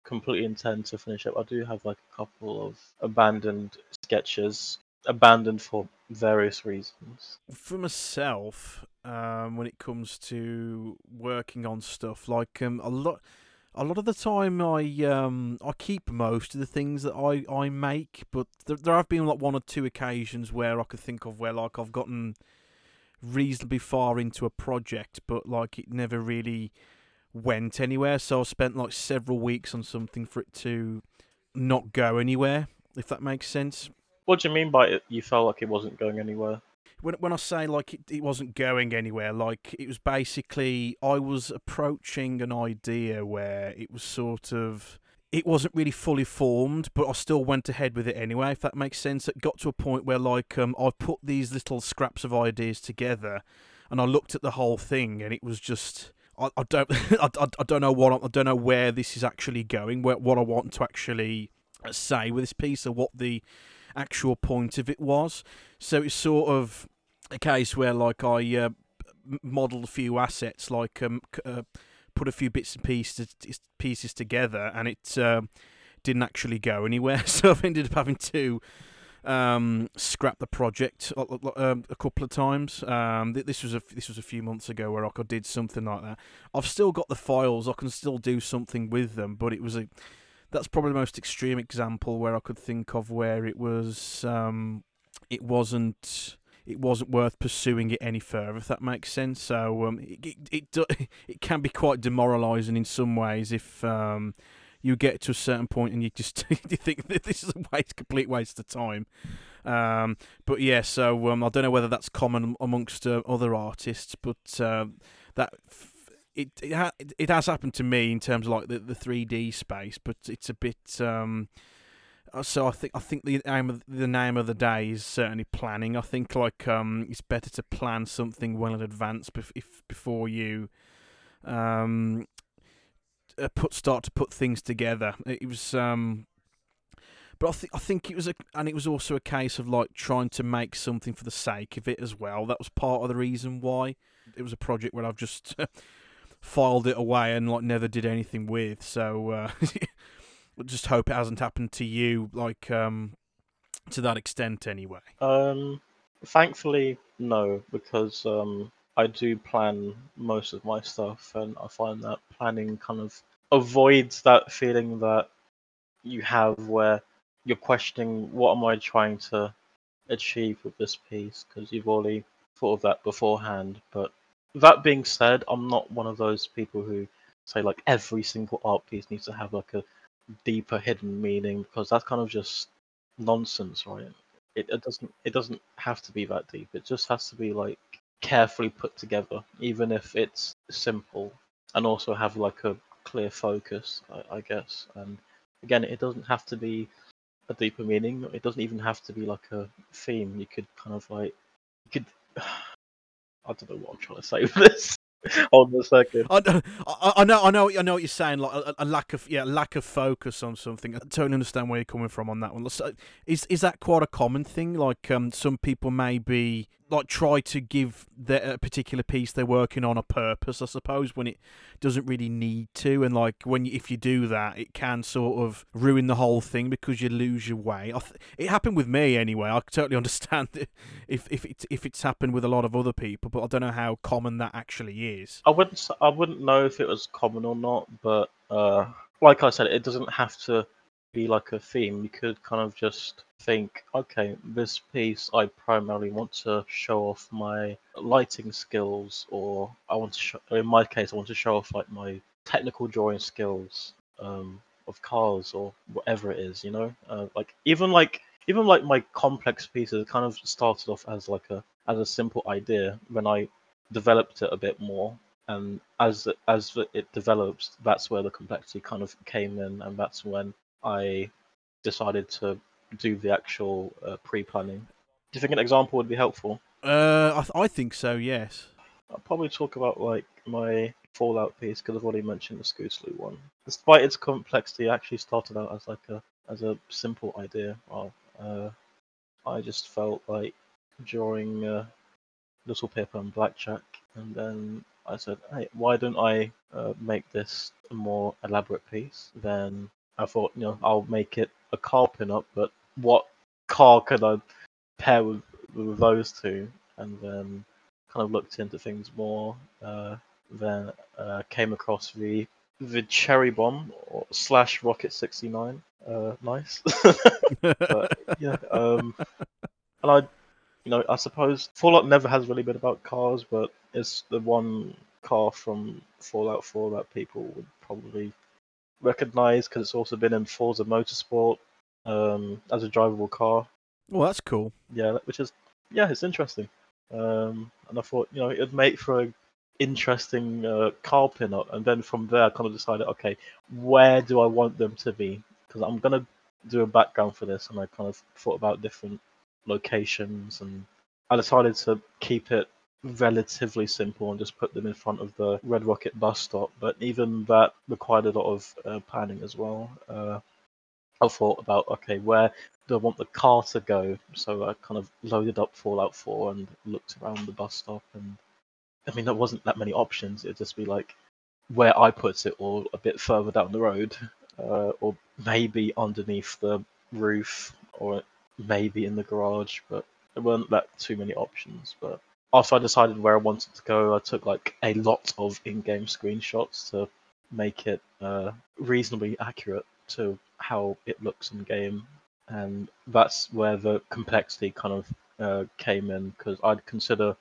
completely intend to finish up. I do have like a couple of abandoned sketches, abandoned for various reasons. For myself, um, when it comes to working on stuff. Like um, a lot, a lot of the time, I um, I keep most of the things that I, I make, but there, there have been like one or two occasions where I could think of where like I've gotten reasonably far into a project, but like it never really went anywhere. So I spent like several weeks on something for it to not go anywhere. If that makes sense. What do you mean by it? You felt like it wasn't going anywhere? when when I say like it, it wasn't going anywhere, like it was basically I was approaching an idea where it was sort of it wasn't really fully formed, but I still went ahead with it anyway. If that makes sense, it got to a point where like um I put these little scraps of ideas together, and I looked at the whole thing, and it was just. I, I don't I, I don't know what I don't know where this is actually going where what I want to actually say with this piece or what the actual point of it was so it's sort of a case where like I uh, modelled a few assets, like um, uh, put a few bits and pieces pieces together, and it uh, didn't actually go anywhere. So I've ended up having to um, scrap the project a, um, a couple of times. Um, this was a this was a few months ago where I did something like that. I've still got the files. I can still do something with them, but it was a that's probably the most extreme example where I could think of where it was um, it wasn't it wasn't worth pursuing it any further, if that makes sense. So um, it, it, it, it can be quite demoralising in some ways if um, you get to a certain point and you just you think this is a waste, complete waste of time. Um, but yeah, so um, I don't know whether that's common amongst uh, other artists, but uh, that it it, ha- it has happened to me in terms of like the the three D space, but it's a bit. Um, uh, so I think I think the name of the name of the day is certainly planning. I think like um, it's better to plan something well in advance bef- if before you um, uh, put start to put things together. It was um, but I think I think it was a and it was also a case of like trying to make something for the sake of it as well. That was part of the reason why it was a project where I've just filed it away and like never did anything with. So uh, just hope it hasn't happened to you like um to that extent anyway. Um, thankfully, no, because um, I do plan most of my stuff, and I find that planning kind of avoids that feeling that you have where you're questioning what am I trying to achieve with this piece because you've already thought of that beforehand. But that being said, I'm not one of those people who say like every single art piece needs to have like a deeper hidden meaning because that's kind of just nonsense, right? It, it doesn't it doesn't have to be that deep. It just has to be like carefully put together, even if it's simple, and also have like a clear focus, I, I guess. And again, it doesn't have to be a deeper meaning. It doesn't even have to be like a theme. You could kind of like you could. I don't know what I'm trying to say with this. Hold on a second. I, I, I know, I know, I know what you're saying. Like a, a, lack of, yeah, lack of focus on something. I totally understand where you're coming from on that one. Is is that quite a common thing? Like, um, some people maybe like try to give that a particular piece they're working on a purpose, I suppose, when it doesn't really need to. And like when if you do that, it can sort of ruin the whole thing because you lose your way. Th- it happened with me anyway. I totally understand if if it's if it's happened with a lot of other people, but I don't know how common that actually is. I wouldn't I wouldn't know if it was common or not, but uh, like I said, it doesn't have to be like a theme. You could kind of just think, okay, this piece I primarily want to show off my lighting skills, or I want to, show, in my case, I want to show off like my technical drawing skills um, of cars or whatever it is, you know, uh, like even like even like my complex pieces kind of started off as like a as a simple idea when I developed it a bit more and as as it develops that's where the complexity kind of came in and that's when I decided to do the actual uh, pre-planning. Do you think an example would be helpful? Uh, I, th- I think so. Yes. I'll probably talk about like my Fallout piece because I've already mentioned the Scootaloo one. Despite its complexity, it actually started out as like a as a simple idea. Well, uh, I just felt like drawing uh, Littlepip and Blackjack, and then I said, "Hey, why don't I uh, make this a more elaborate piece?" Then I thought, you know, I'll make it a car pin-up, but what car could I pair with, with those two? And then kind of looked into things more. Uh, then uh, came across the the Cherry Bomb or slash Rocket 69. Uh, nice. but, yeah. Um, and I, you know, I suppose Fallout never has really been about cars, but it's the one car from Fallout 4 that people would probably recognized because it's also been in Forza Motorsport um, as a drivable car. Well, that's cool. Yeah, which is yeah, it's interesting. Um, and I thought you know it'd make for a interesting uh, car pin-up, and then from there I kind of decided, okay, where do I want them to be? Because I'm gonna do a background for this, and I kind of thought about different locations, and I decided to keep it relatively simple and just put them in front of the Red Rocket bus stop. But even that required a lot of uh, planning as well. Uh, I thought about okay, where do I want the car to go? So I kind of loaded up Fallout 4 and looked around the bus stop, and I mean there wasn't that many options. It'd just be like where I put it, or a bit further down the road, uh, or maybe underneath the roof, or maybe in the garage. But there weren't that too many options. But after I decided where I wanted to go, I took like a lot of in-game screenshots to make it uh, reasonably accurate to how it looks in game, and that's where the complexity kind of uh, came in because I'd consider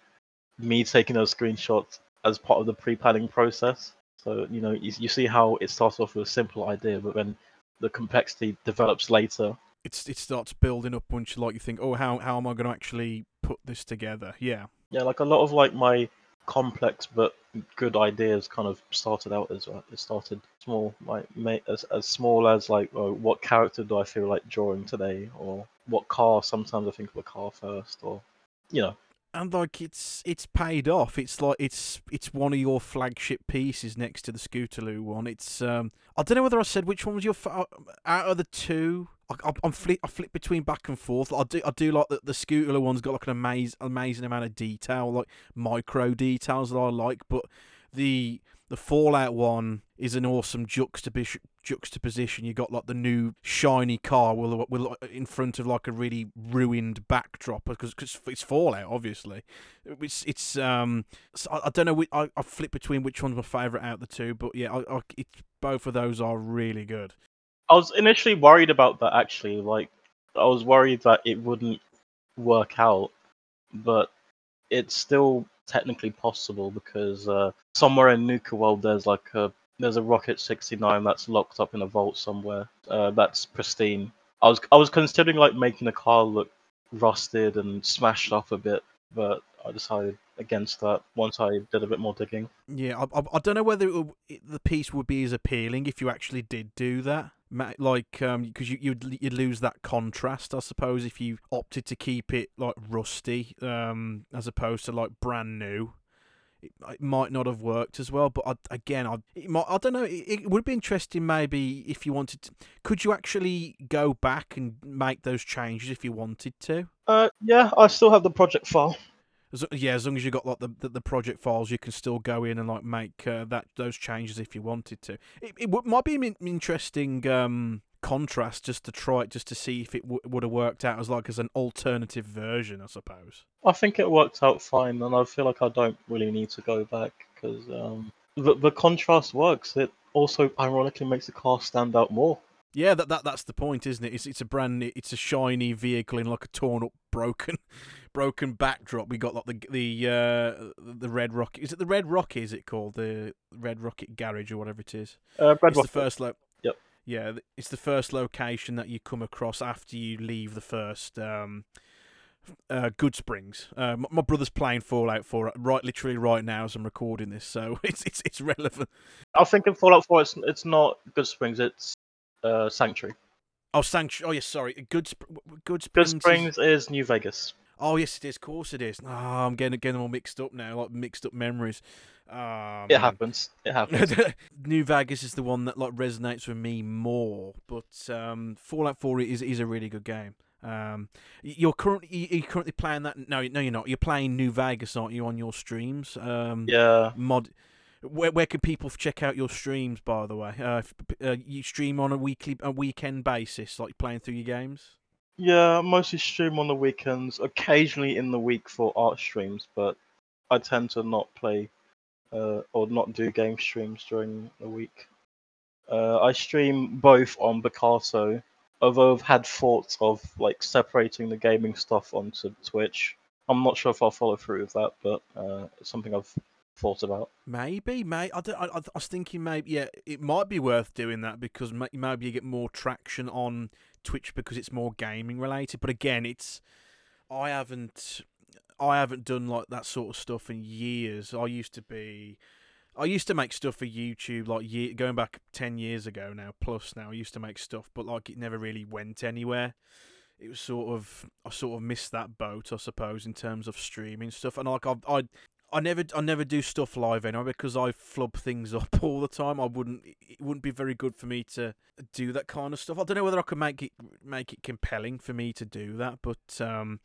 me taking those screenshots as part of the pre-planning process. So you know, you, you see how it starts off with a simple idea, but then the complexity develops later. It's it starts building up once you like you think, oh, how how am I going to actually put this together? Yeah. Yeah, like a lot of like my complex but good ideas kind of started out as well. It started small, like as as small as like oh, what character do I feel like drawing today, or what car. Sometimes I think of a car first, or you know. and like it's it's paid off. It's like it's it's one of your flagship pieces next to the Scootaloo one. It's um I don't know whether I said which one was your fa- uh, out of the two. I, I'm flip I flip between back and forth. I do I do like that the Scootaloo one's got like an amazing amazing amount of detail, like micro details that I like, but the the Fallout one is an awesome juxtaposition. Juxtaposition. You got like the new shiny car with, with in front of like a really ruined backdrop because cause it's Fallout, obviously. It's it's um I, I don't know. I I flip between which one's my favorite out of the two, but yeah, I, I both of those are really good. I was initially worried about that actually. Like I was worried that it wouldn't work out, but it's still technically possible because uh, somewhere in Nuka World there's like a there's a Rocket 69 that's locked up in a vault somewhere. Uh, that's pristine. I was I was considering like making the car look rusted and smashed up a bit, but I decided against that once I did a bit more digging. Yeah, I, I, I don't know whether it would, the piece would be as appealing if you actually did do that. Like um because you you'd, you'd lose that contrast i suppose if you opted to keep it like rusty um as opposed to like brand new. It, it might not have worked as well but I, again I it might, I don't know it, it would be interesting maybe if you wanted to could you actually go back and make those changes if you wanted to? Uh yeah i still have the project file as, yeah, as long as you got like the, the, the project files, you can still go in and like make uh, that those changes if you wanted to. It, it w- might be an interesting um, contrast just to try it, just to see if it w- would have worked out as like as an alternative version, I suppose. I think it worked out fine, and I feel like I don't really need to go back because um, the the contrast works. It also ironically makes the car stand out more. Yeah, that, that that's the point, isn't it? It's it's a brand new, it's a shiny vehicle in like a torn up, broken, broken backdrop. We got like the the uh, the Red Rocket. Is it the Red Rocket? Is it called the Red Rocket Garage or whatever it is? Uh, Red it's Rocket. the first lo- Yep. Yeah, it's the first location that you come across after you leave the first um, uh, Goodsprings. Uh, my, my, brother's playing Fallout 4 right, literally right now as I'm recording this, so it's it's it's relevant. I think in Fallout 4, it's it's not Goodsprings, it's uh, Sanctuary. Oh, Sanctuary. Oh, yes, sorry. Good, Good Springs. Good Springs is... is New Vegas. Oh, yes, it is. Of course, it is. Oh, I'm getting getting them all mixed up now, like mixed up memories. Oh, it happens. It happens. New Vegas is the one that like resonates with me more, but um, Fallout 4 is is a really good game. Um, you're currently you're currently playing that? No, no, you're not. You're playing New Vegas, aren't you, on your streams? Um, yeah. Mod where where can people check out your streams? By the way, uh, uh, you stream on a weekly, a weekend basis, like playing through your games. Yeah, mostly stream on the weekends. Occasionally in the week for art streams, but I tend to not play uh, or not do game streams during the week. Uh, I stream both on Picarto, although I've had thoughts of like separating the gaming stuff onto Twitch. I'm not sure if I'll follow through with that, but uh, it's something I've thought about. Maybe, may I, I, I, was thinking maybe yeah, it might be worth doing that because maybe you get more traction on Twitch because it's more gaming related. But again, it's I haven't I haven't done like that sort of stuff in years. I used to be. I used to make stuff for YouTube like year, going back 10 years ago now plus now I used to make stuff but like it never really went anywhere it was sort of I sort of missed that boat, I suppose, in terms of streaming stuff. And like I, I I never I never do stuff live anyway because I flub things up all the time. I wouldn't it wouldn't be very good for me to do that kind of stuff. I don't know whether I can make it make it compelling for me to do that, but um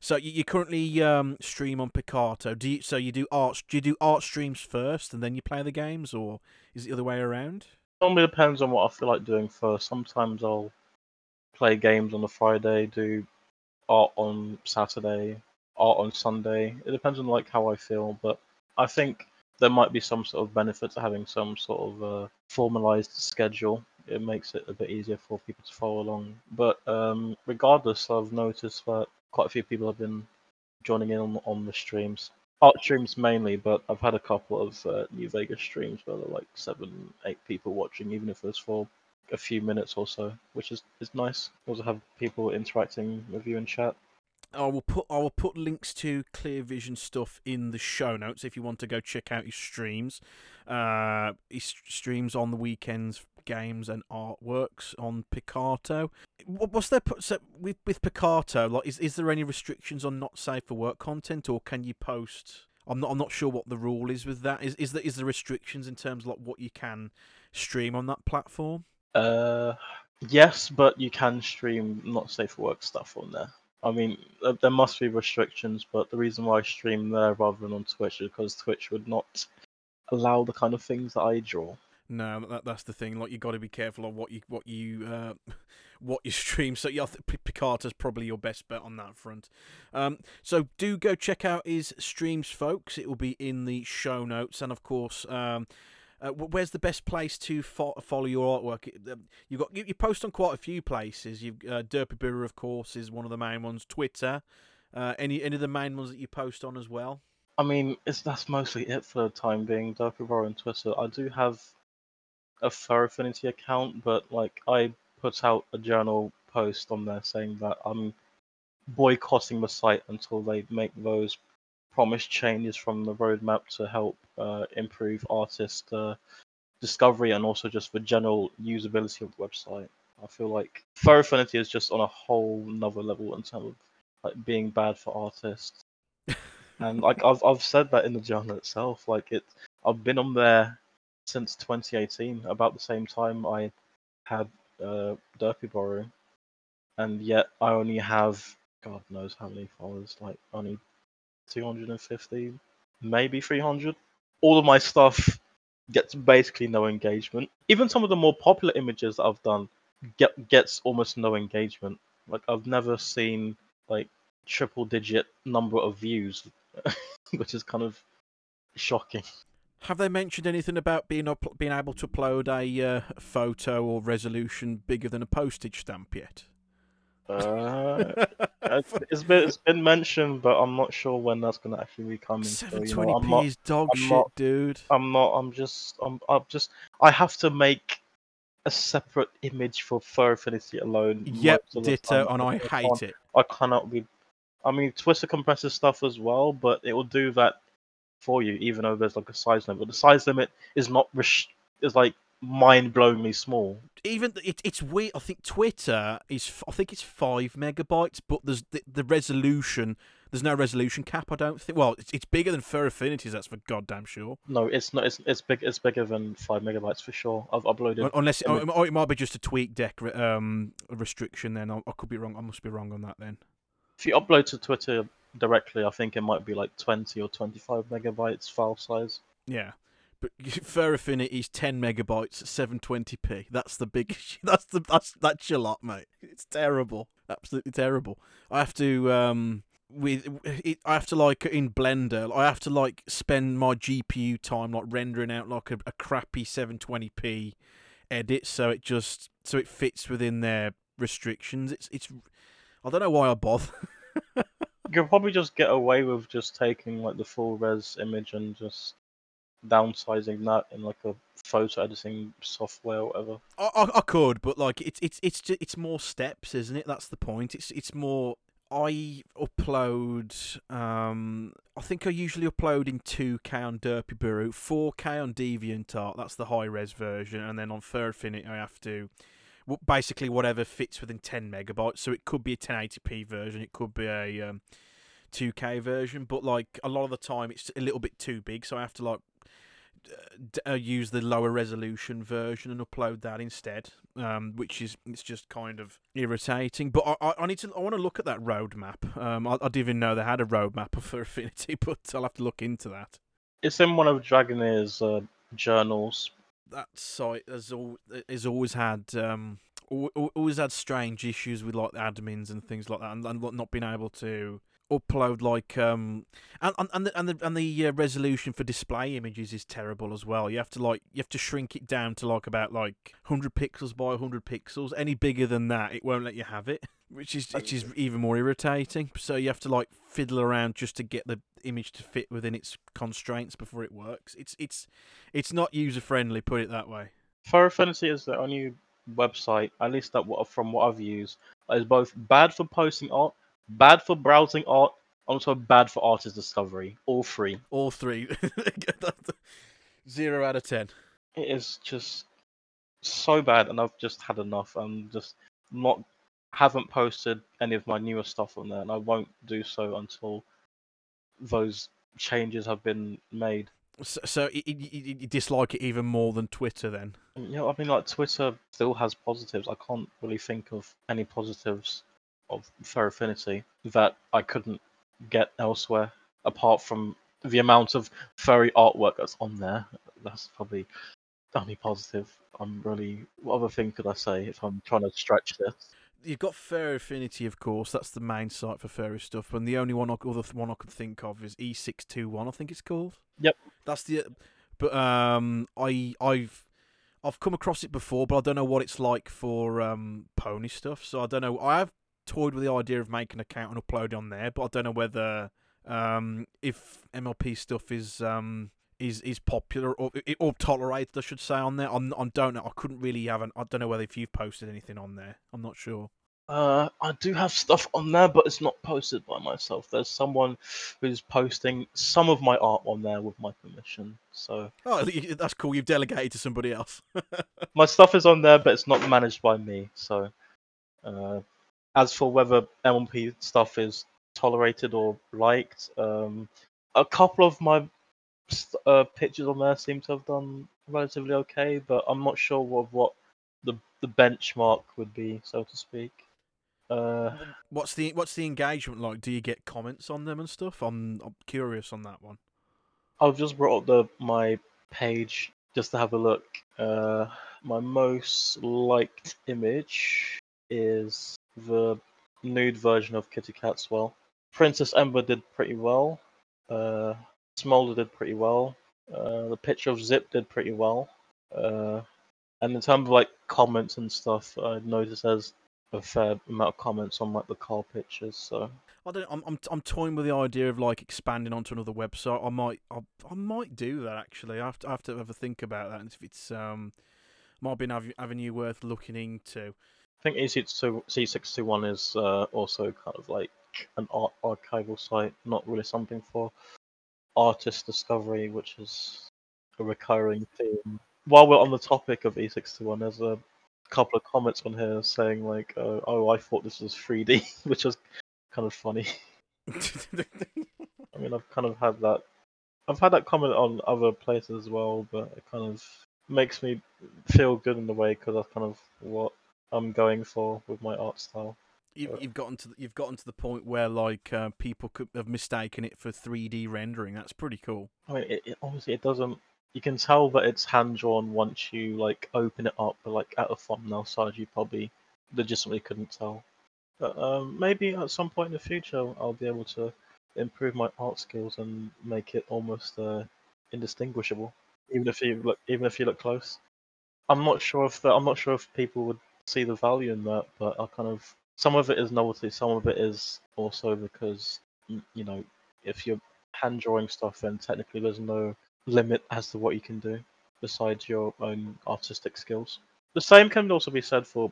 so you, currently um stream on Picarto. Do you so you do art do you do art streams first and then you play the games or is it the other way around? Normally depends on what I feel like doing first. Sometimes I'll play games on a Friday, do art on Saturday, art on Sunday. It depends on like how I feel, but I think there might be some sort of benefit to having some sort of uh, formalized schedule. It makes it a bit easier for people to follow along. But um, regardless, I've noticed that quite a few people have been joining in on, on the streams. Art streams mainly, but I've had a couple of uh, New Vegas streams where there are like seven, eight people watching, even if it's for a few minutes or so, which is, is nice. Also have people interacting with you in chat. I will put I will put links to Clear Vision stuff in the show notes if you want to go check out his streams. Uh, his streams on the weekends games and artworks on Picarto. Wha- What's there so with with Picarto? Like, is is there any restrictions on not safe for work content, or can you post? I'm not I'm not sure what the rule is with that. Is is there is there restrictions in terms of like what you can stream on that platform? Uh, yes, but you can stream not safe for work stuff on there. I mean, there must be restrictions, but the reason why I stream there rather than on Twitch is because Twitch would not allow the kind of things that I draw. No, that, that's the thing. Like you got to be careful of what you what you uh, what you stream. So yeah, I think P- Picarto's probably your best bet on that front. Um, so do go check out his streams, folks. It will be in the show notes, and of course, um, uh, where's the best place to fo- follow your artwork? Um, You got you, you post on quite a few places. You've uh, Derpy of course, is one of the main ones. Twitter. Uh, any any of the main ones that you post on as well? I mean, it's that's mostly it for the time being. Roar on Twitter. I do have a Fur Affinity account, but like I put out a journal post on there saying that I'm boycotting the site until they make those promised changes from the roadmap to help uh, improve artist uh, discovery and also just the general usability of the website. I feel like Fur Affinity is just on a whole nother level in terms of like being bad for artists and like I've I've said that in the journal itself. Like it, I've been on there since 2018, about the same time I had uh, Derpibooru, and yet I only have God knows how many followers. Like only 250, maybe 300. All of my stuff gets basically no engagement. Even some of the more popular images that I've done get gets almost no engagement. Like I've never seen like triple digit number of views which is kind of shocking. Have they mentioned anything about being up, being able to upload a uh, photo or resolution bigger than a postage stamp yet? Uh, it's, been it's been mentioned, but I'm not sure when that's gonna actually be coming. so, you know, p is dog I'm shit, not- dude. I'm not. I'm just. I'm. I'm just. I have to make a separate image for Fur Affinity alone. Yep, ditto, and I hate it. I cannot be. I mean, Twitter compresses stuff as well, but it will do that for you, even though there's like a size limit. But the size limit is not. Res- is like mind-blowingly small. Even it, it's weird. I think Twitter is. I think it's five megabytes, but there's the, the resolution. There's no resolution cap. I don't think. Well, it's, it's bigger than Fur Affinities. That's for goddamn sure. No, it's not. It's it's big. It's bigger than five megabytes for sure. I've uploaded. Unless it, I or it might be just a TweetDeck um, restriction. Then I, I could be wrong. I must be wrong on that. Then. If you upload to Twitter directly, I think it might be like twenty or twenty-five megabytes file size. Yeah. But Fur Affinity is 10 megabytes, 720p. That's the big. That's the that's that's your lot, mate. It's terrible, absolutely terrible. I have to um with it, I have to like in Blender. I have to like spend my GPU time like rendering out like a, a crappy 720p edit, so it just so it fits within their restrictions. It's it's. I don't know why I bother. You could probably just get away with just taking like the full res image and just downsizing that in like a photo editing software or whatever. I, I, I could, but like it's it's it's ju- it's more steps, isn't it? That's the point. It's it's more. I upload. Um, I think I usually upload in two K on Derpibooru, four K on DeviantArt. That's the high res version, and then on Fur Affinity I have to. Basically, whatever fits within 10 megabytes. So it could be a 1080p version, it could be a um, 2K version, but like a lot of the time it's a little bit too big, so I have to like uh, use the lower resolution version and upload that instead, um, which is it's just kind of irritating. But I, I, need to I want to look at that roadmap. Um, I, I didn't even know they had a roadmap for Affinity, but I'll have to look into that. It's in one of Dragoneer's uh, journals. That site has al- has always had um al- al- always had strange issues with like admins and things like that, and, and not being able to upload like um and and the and the, and the uh, resolution for display images is terrible as well. You have to like you have to shrink it down to like about like 100 pixels by 100 pixels. Any bigger than that, it won't let you have it, which is which is even more irritating. So you have to like fiddle around just to get the image to fit within its constraints before it works. It's it's it's not user friendly, put it that way. Fur Affinity is the only website, at least that what from what I've used, is both bad for posting art, bad for browsing art, also bad for artist discovery. All three. All three. Zero out of ten. It is just so bad, and I've just had enough. I'm just not haven't posted any of my newer stuff on there, and I won't do so until those changes have been made. So, so you, you, you dislike it even more than Twitter, then? Yeah, I mean, like Twitter still has positives. I can't really think of any positives of Fur Affinity that I couldn't get elsewhere, apart from the amount of furry artwork that's on there. That's probably the only positive. I'm really. What other thing could I say if I'm trying to stretch this? You've got Fur Affinity, of course. That's the main site for furry stuff, and the only one, I, other one I can think of is E621. I think it's called. Yep. That's the. But um, I I've I've come across it before, but I don't know what it's like for um pony stuff. So I don't know. I have toyed with the idea of making an account and uploading on there, but I don't know whether um if MLP stuff is um is is popular or or tolerated, I should say, on there. I'm, I don't know. I couldn't really have an. I don't know whether if you've posted anything on there. I'm not sure. Uh, I do have stuff on there, but it's not posted by myself. There's someone who's posting some of my art on there with my permission. So oh, that's cool. You've delegated to somebody else. my stuff is on there, but it's not managed by me. So, uh, as for whether MLP stuff is tolerated or liked, um, a couple of my uh, pictures on there seem to have done relatively okay, but I'm not sure what what the the benchmark would be, so to speak. Uh, what's the what's the engagement like? Do you get comments on them and stuff? I'm I'm curious on that one. I've just brought up the my page just to have a look. Uh, my most liked image is the nude version of Kitty Catswell. Princess Ember did pretty well. Uh, Smolder did pretty well. Uh, the picture of Zip did pretty well. Uh, and in terms of like comments and stuff, I noticed there's a fair amount of comments on like the car pictures. So I don't. I'm I'm I'm toying with the idea of like expanding onto another website. I might I, I might do that actually. I have to I have to have a think about that and if it's um might be an avenue worth looking into. I think E621 is uh, also kind of like an art archival site, not really something for artist discovery, which is a recurring theme. While we're on the topic of E621, there's a couple of comments on here saying like, uh, "Oh, I thought this was 3D," which was kind of funny. I mean, I've kind of had that. I've had that comment on other places as well, but it kind of makes me feel good in a way because that's kind of what I'm going for with my art style. You, you've gotten to the, you've gotten to the point where like uh, people could have mistaken it for 3D rendering. That's pretty cool. I mean, it, it, obviously it doesn't. You can tell that it's hand drawn once you like open it up. But like at a thumbnail size, you probably legitimately couldn't tell. But um, maybe at some point in the future, I'll be able to improve my art skills and make it almost uh, indistinguishable, even if you look even if you look close. I'm not sure if the, I'm not sure if people would see the value in that, but I kind of some of it is novelty, some of it is also because you know if you're hand drawing stuff, then technically there's no limit as to what you can do besides your own artistic skills. The same can also be said for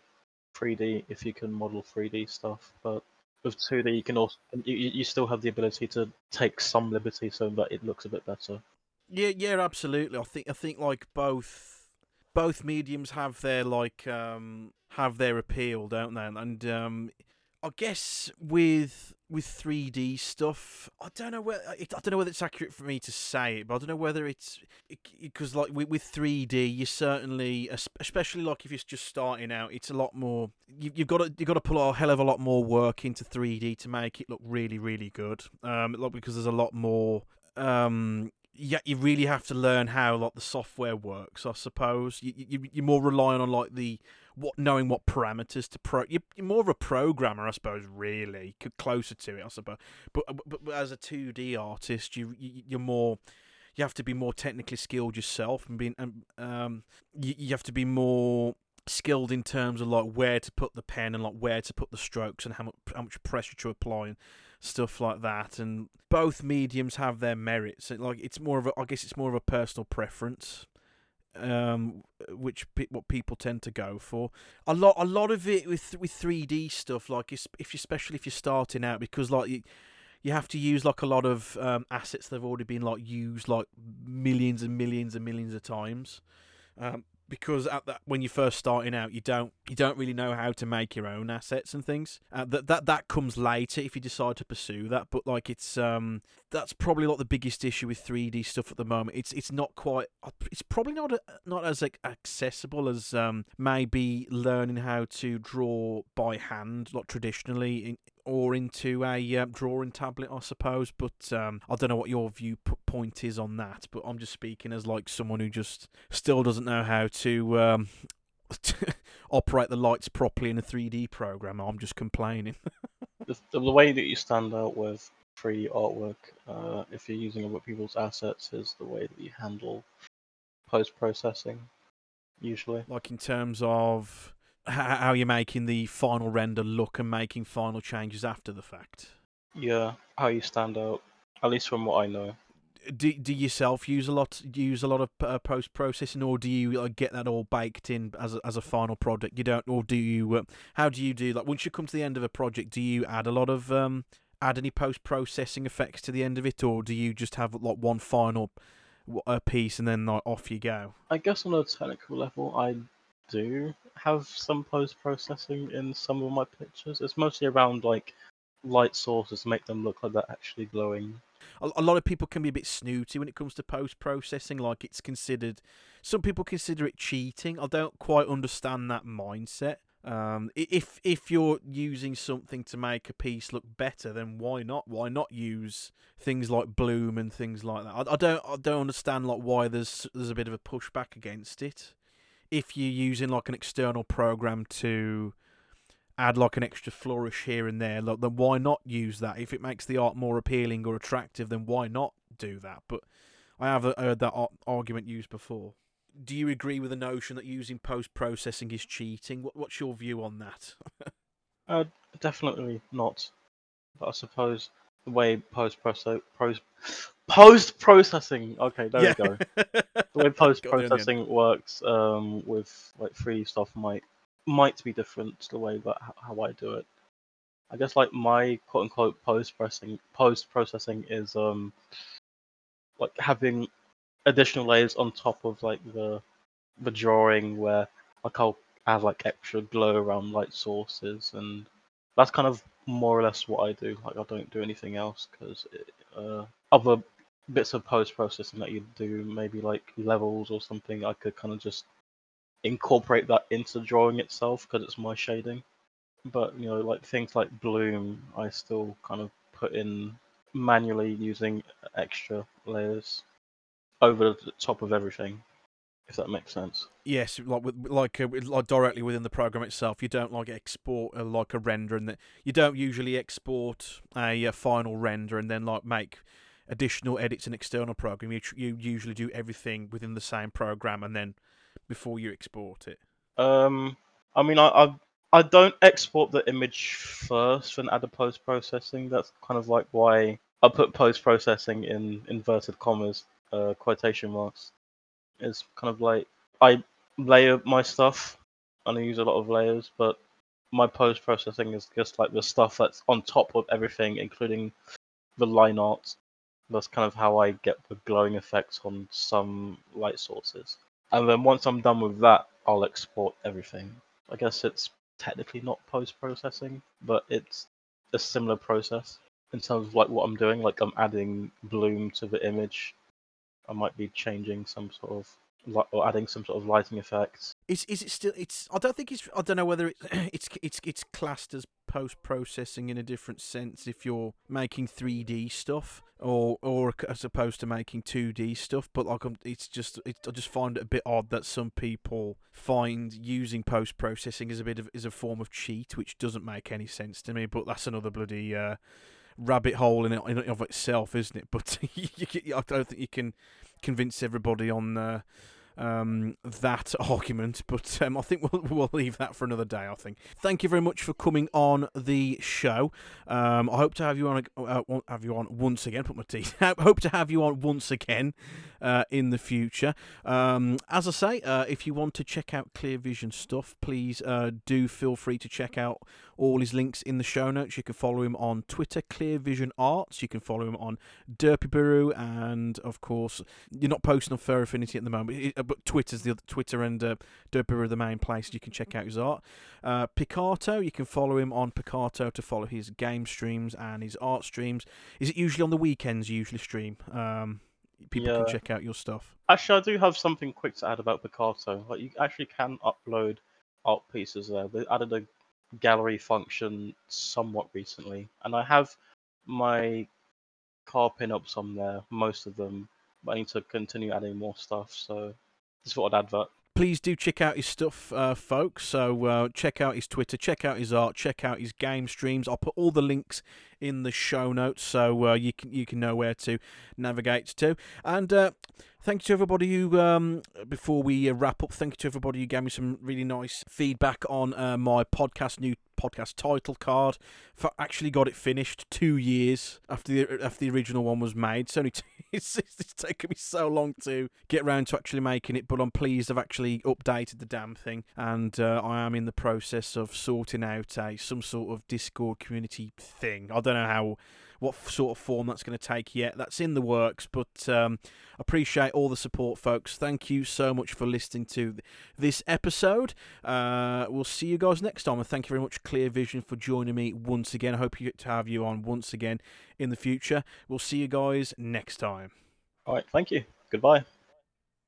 3D if you can model 3D stuff, but with 2D you can also you, you still have the ability to take some liberty so that it looks a bit better. Yeah, yeah, absolutely. I think I think like both both mediums have their like um have their appeal, don't they? And um, I guess with with 3D stuff, I don't know whether I don't know whether it's accurate for me to say it, but I don't know whether it's because like with, with 3D, you certainly, especially like if you're just starting out, it's a lot more. You, have got to you've got to put a hell of a lot more work into 3D to make it look really really good. Um, like because there's a lot more um yeah, you really have to learn how like the software works. I suppose you, you you're more relying on like the what knowing what parameters to pro. You're, you're more of a programmer, I suppose. Really, closer to it, I suppose. But but, but as a two D artist, you, you you're more you have to be more technically skilled yourself and being um you, you have to be more skilled in terms of like where to put the pen and like where to put the strokes and how much how much pressure to apply and stuff like that and both mediums have their merits like it's more of a I guess it's more of a personal preference um, which what people tend to go for. A lot, a lot of it with with three D stuff, like if you, especially if you're starting out, because like you, you have to use like a lot of um, assets that have already been like used like millions and millions and millions of times. Um, because at that when you're first starting out, you don't you don't really know how to make your own assets and things. Uh, that that that comes later if you decide to pursue that. But like it's um that's probably like the biggest issue with 3D stuff at the moment. It's it's not quite. It's probably not not as like, accessible as um maybe learning how to draw by hand, like traditionally in, or into a um, drawing tablet, I suppose. But um, I don't know what your viewpoint is on that. But I'm just speaking as like someone who just still doesn't know how to um, operate the lights properly in a 3D program. I'm just complaining. the, the, way that you stand out with free artwork, uh, if you're using other people's assets, is the way that you handle post processing. Usually, like in terms of how you're making the final render look and making final changes after the fact. Yeah, how you stand out, at least from what I know. Do do yourself use a lot use a lot of uh, post processing, or do you get that all baked in as a, as a final product? You don't, or do you? Uh, how do you do that? Once you come to the end of a project, do you add a lot of um, add any post processing effects to the end of it, or do you just have like one final a piece and then like, off you go? I guess on a technical level, I do have some post processing in some of my pictures. It's mostly around like light sources to make them look like they're actually glowing. A, lot of people can be a bit snooty when it comes to post processing. Like it's considered, some people consider it cheating. I don't quite understand that mindset. Um, if if you're using something to make a piece look better, then why not? Why not use things like bloom and things like that? I, I don't I don't understand like why there's there's a bit of a pushback against it if you're using like an external program to add like an extra flourish here and there, like, then why not use that? If it makes the art more appealing or attractive, then why not do that? But I have heard that argument used before. Do you agree with the notion that using post processing is cheating? What's your view on that? uh, definitely not. But I suppose the way post process post processing. Okay, there yeah. we go. the way post processing works um, with like free stuff might might be different to the way that how I do it. I guess like my quote unquote post processing post processing is um like having additional layers on top of like the the drawing where like I'll have like extra glow around light sources and that's kind of more or less what I do. Like I don't do anything else because uh, other bits of post processing that you do, maybe like levels or something, I could kind of just incorporate that into the drawing itself because it's my shading. But you know, like things like bloom, I still kind of put in manually using extra layers over the top of everything if that makes sense. Yes, like with, like uh, like directly within the program itself. You don't like export uh, like a render, and that you don't usually export a, a, final render and then like make additional edits in external program. You you usually do everything within the same program, and then before you export it. Um, I mean, I I, I don't export the image first and add a post processing. That's kind of like why I put post processing in inverted commas, uh, quotation marks It's kind of like I layer my stuff and I use a lot of layers, but my post processing is just like the stuff that's on top of everything, including the line art. That's kind of how I get the glowing effects on some light sources. And then once I'm done with that, I'll export everything. I guess it's technically not post processing, but it's a similar process in terms of like what I'm doing. Like I'm adding bloom to the image I might be changing some sort of or adding some sort of lighting effects. Is is it still? It's. I don't think it's. I don't know whether it's it's it's it's classed as post processing in a different sense if you're making 3D stuff or or as opposed to making 2D stuff. But like, I'm, it's just I just find it a bit odd that some people find using post processing as a bit of is a form of cheat, which doesn't make any sense to me. But that's another bloody. Uh, rabbit hole in, it, of itself, isn't it? But you, I don't think you can convince everybody on uh, um, that argument, but um, I think we'll, we'll leave that for another day. I think. Thank you very much for coming on the show. Um, I hope to have you on. Uh, have you on once again. Put my teeth. Hope to have you on once again uh, in the future. Um, as I say, uh, if you want to check out Clear Vision stuff, please uh, do feel free to check out all his links in the show notes. You can follow him on Twitter, Clear Vision Arts. You can follow him on Derpibooru, and of course, you're not posting on Fur Affinity at the moment but Twitter's the other, Twitter and uh, Derpy are the main places you can check out his art. Uh, Picarto, you can follow him on Picarto to follow his game streams and his art streams. Is it usually on the weekends? You usually stream. Um, people Yeah. can check out your stuff. Actually, I do have something quick to add about Picarto. Like, you actually can upload art pieces there. They added a gallery function somewhat recently, and I have my car pin-ups on there, most of them. But I need to continue adding more stuff, so just thought I'd advert. please do check out his stuff, uh, folks. So uh, check out his Twitter, check out his art, check out his game streams. I'll put all the links in the show notes so uh, you can you can know where to navigate to. And uh, thank you to everybody who, um, before we uh, wrap up, thank you to everybody who gave me some really nice feedback on uh, my podcast new podcast title card. For actually got it finished two years after the after the original one was made. It's only two, it's, it's taken me so long to get round to actually making it, but I'm pleased I've actually updated the damn thing, and uh, I am in the process of sorting out a some sort of Discord community thing. I don't know how. What sort of form that's going to take yet? That's in the works, but um, appreciate all the support, folks. Thank you so much for listening to th- this episode. Uh, we'll see you guys next time, and thank you very much, Clear Vision, for joining me once again. I hope you get to have you on once again in the future. We'll see you guys next time. All right, thank you. Goodbye.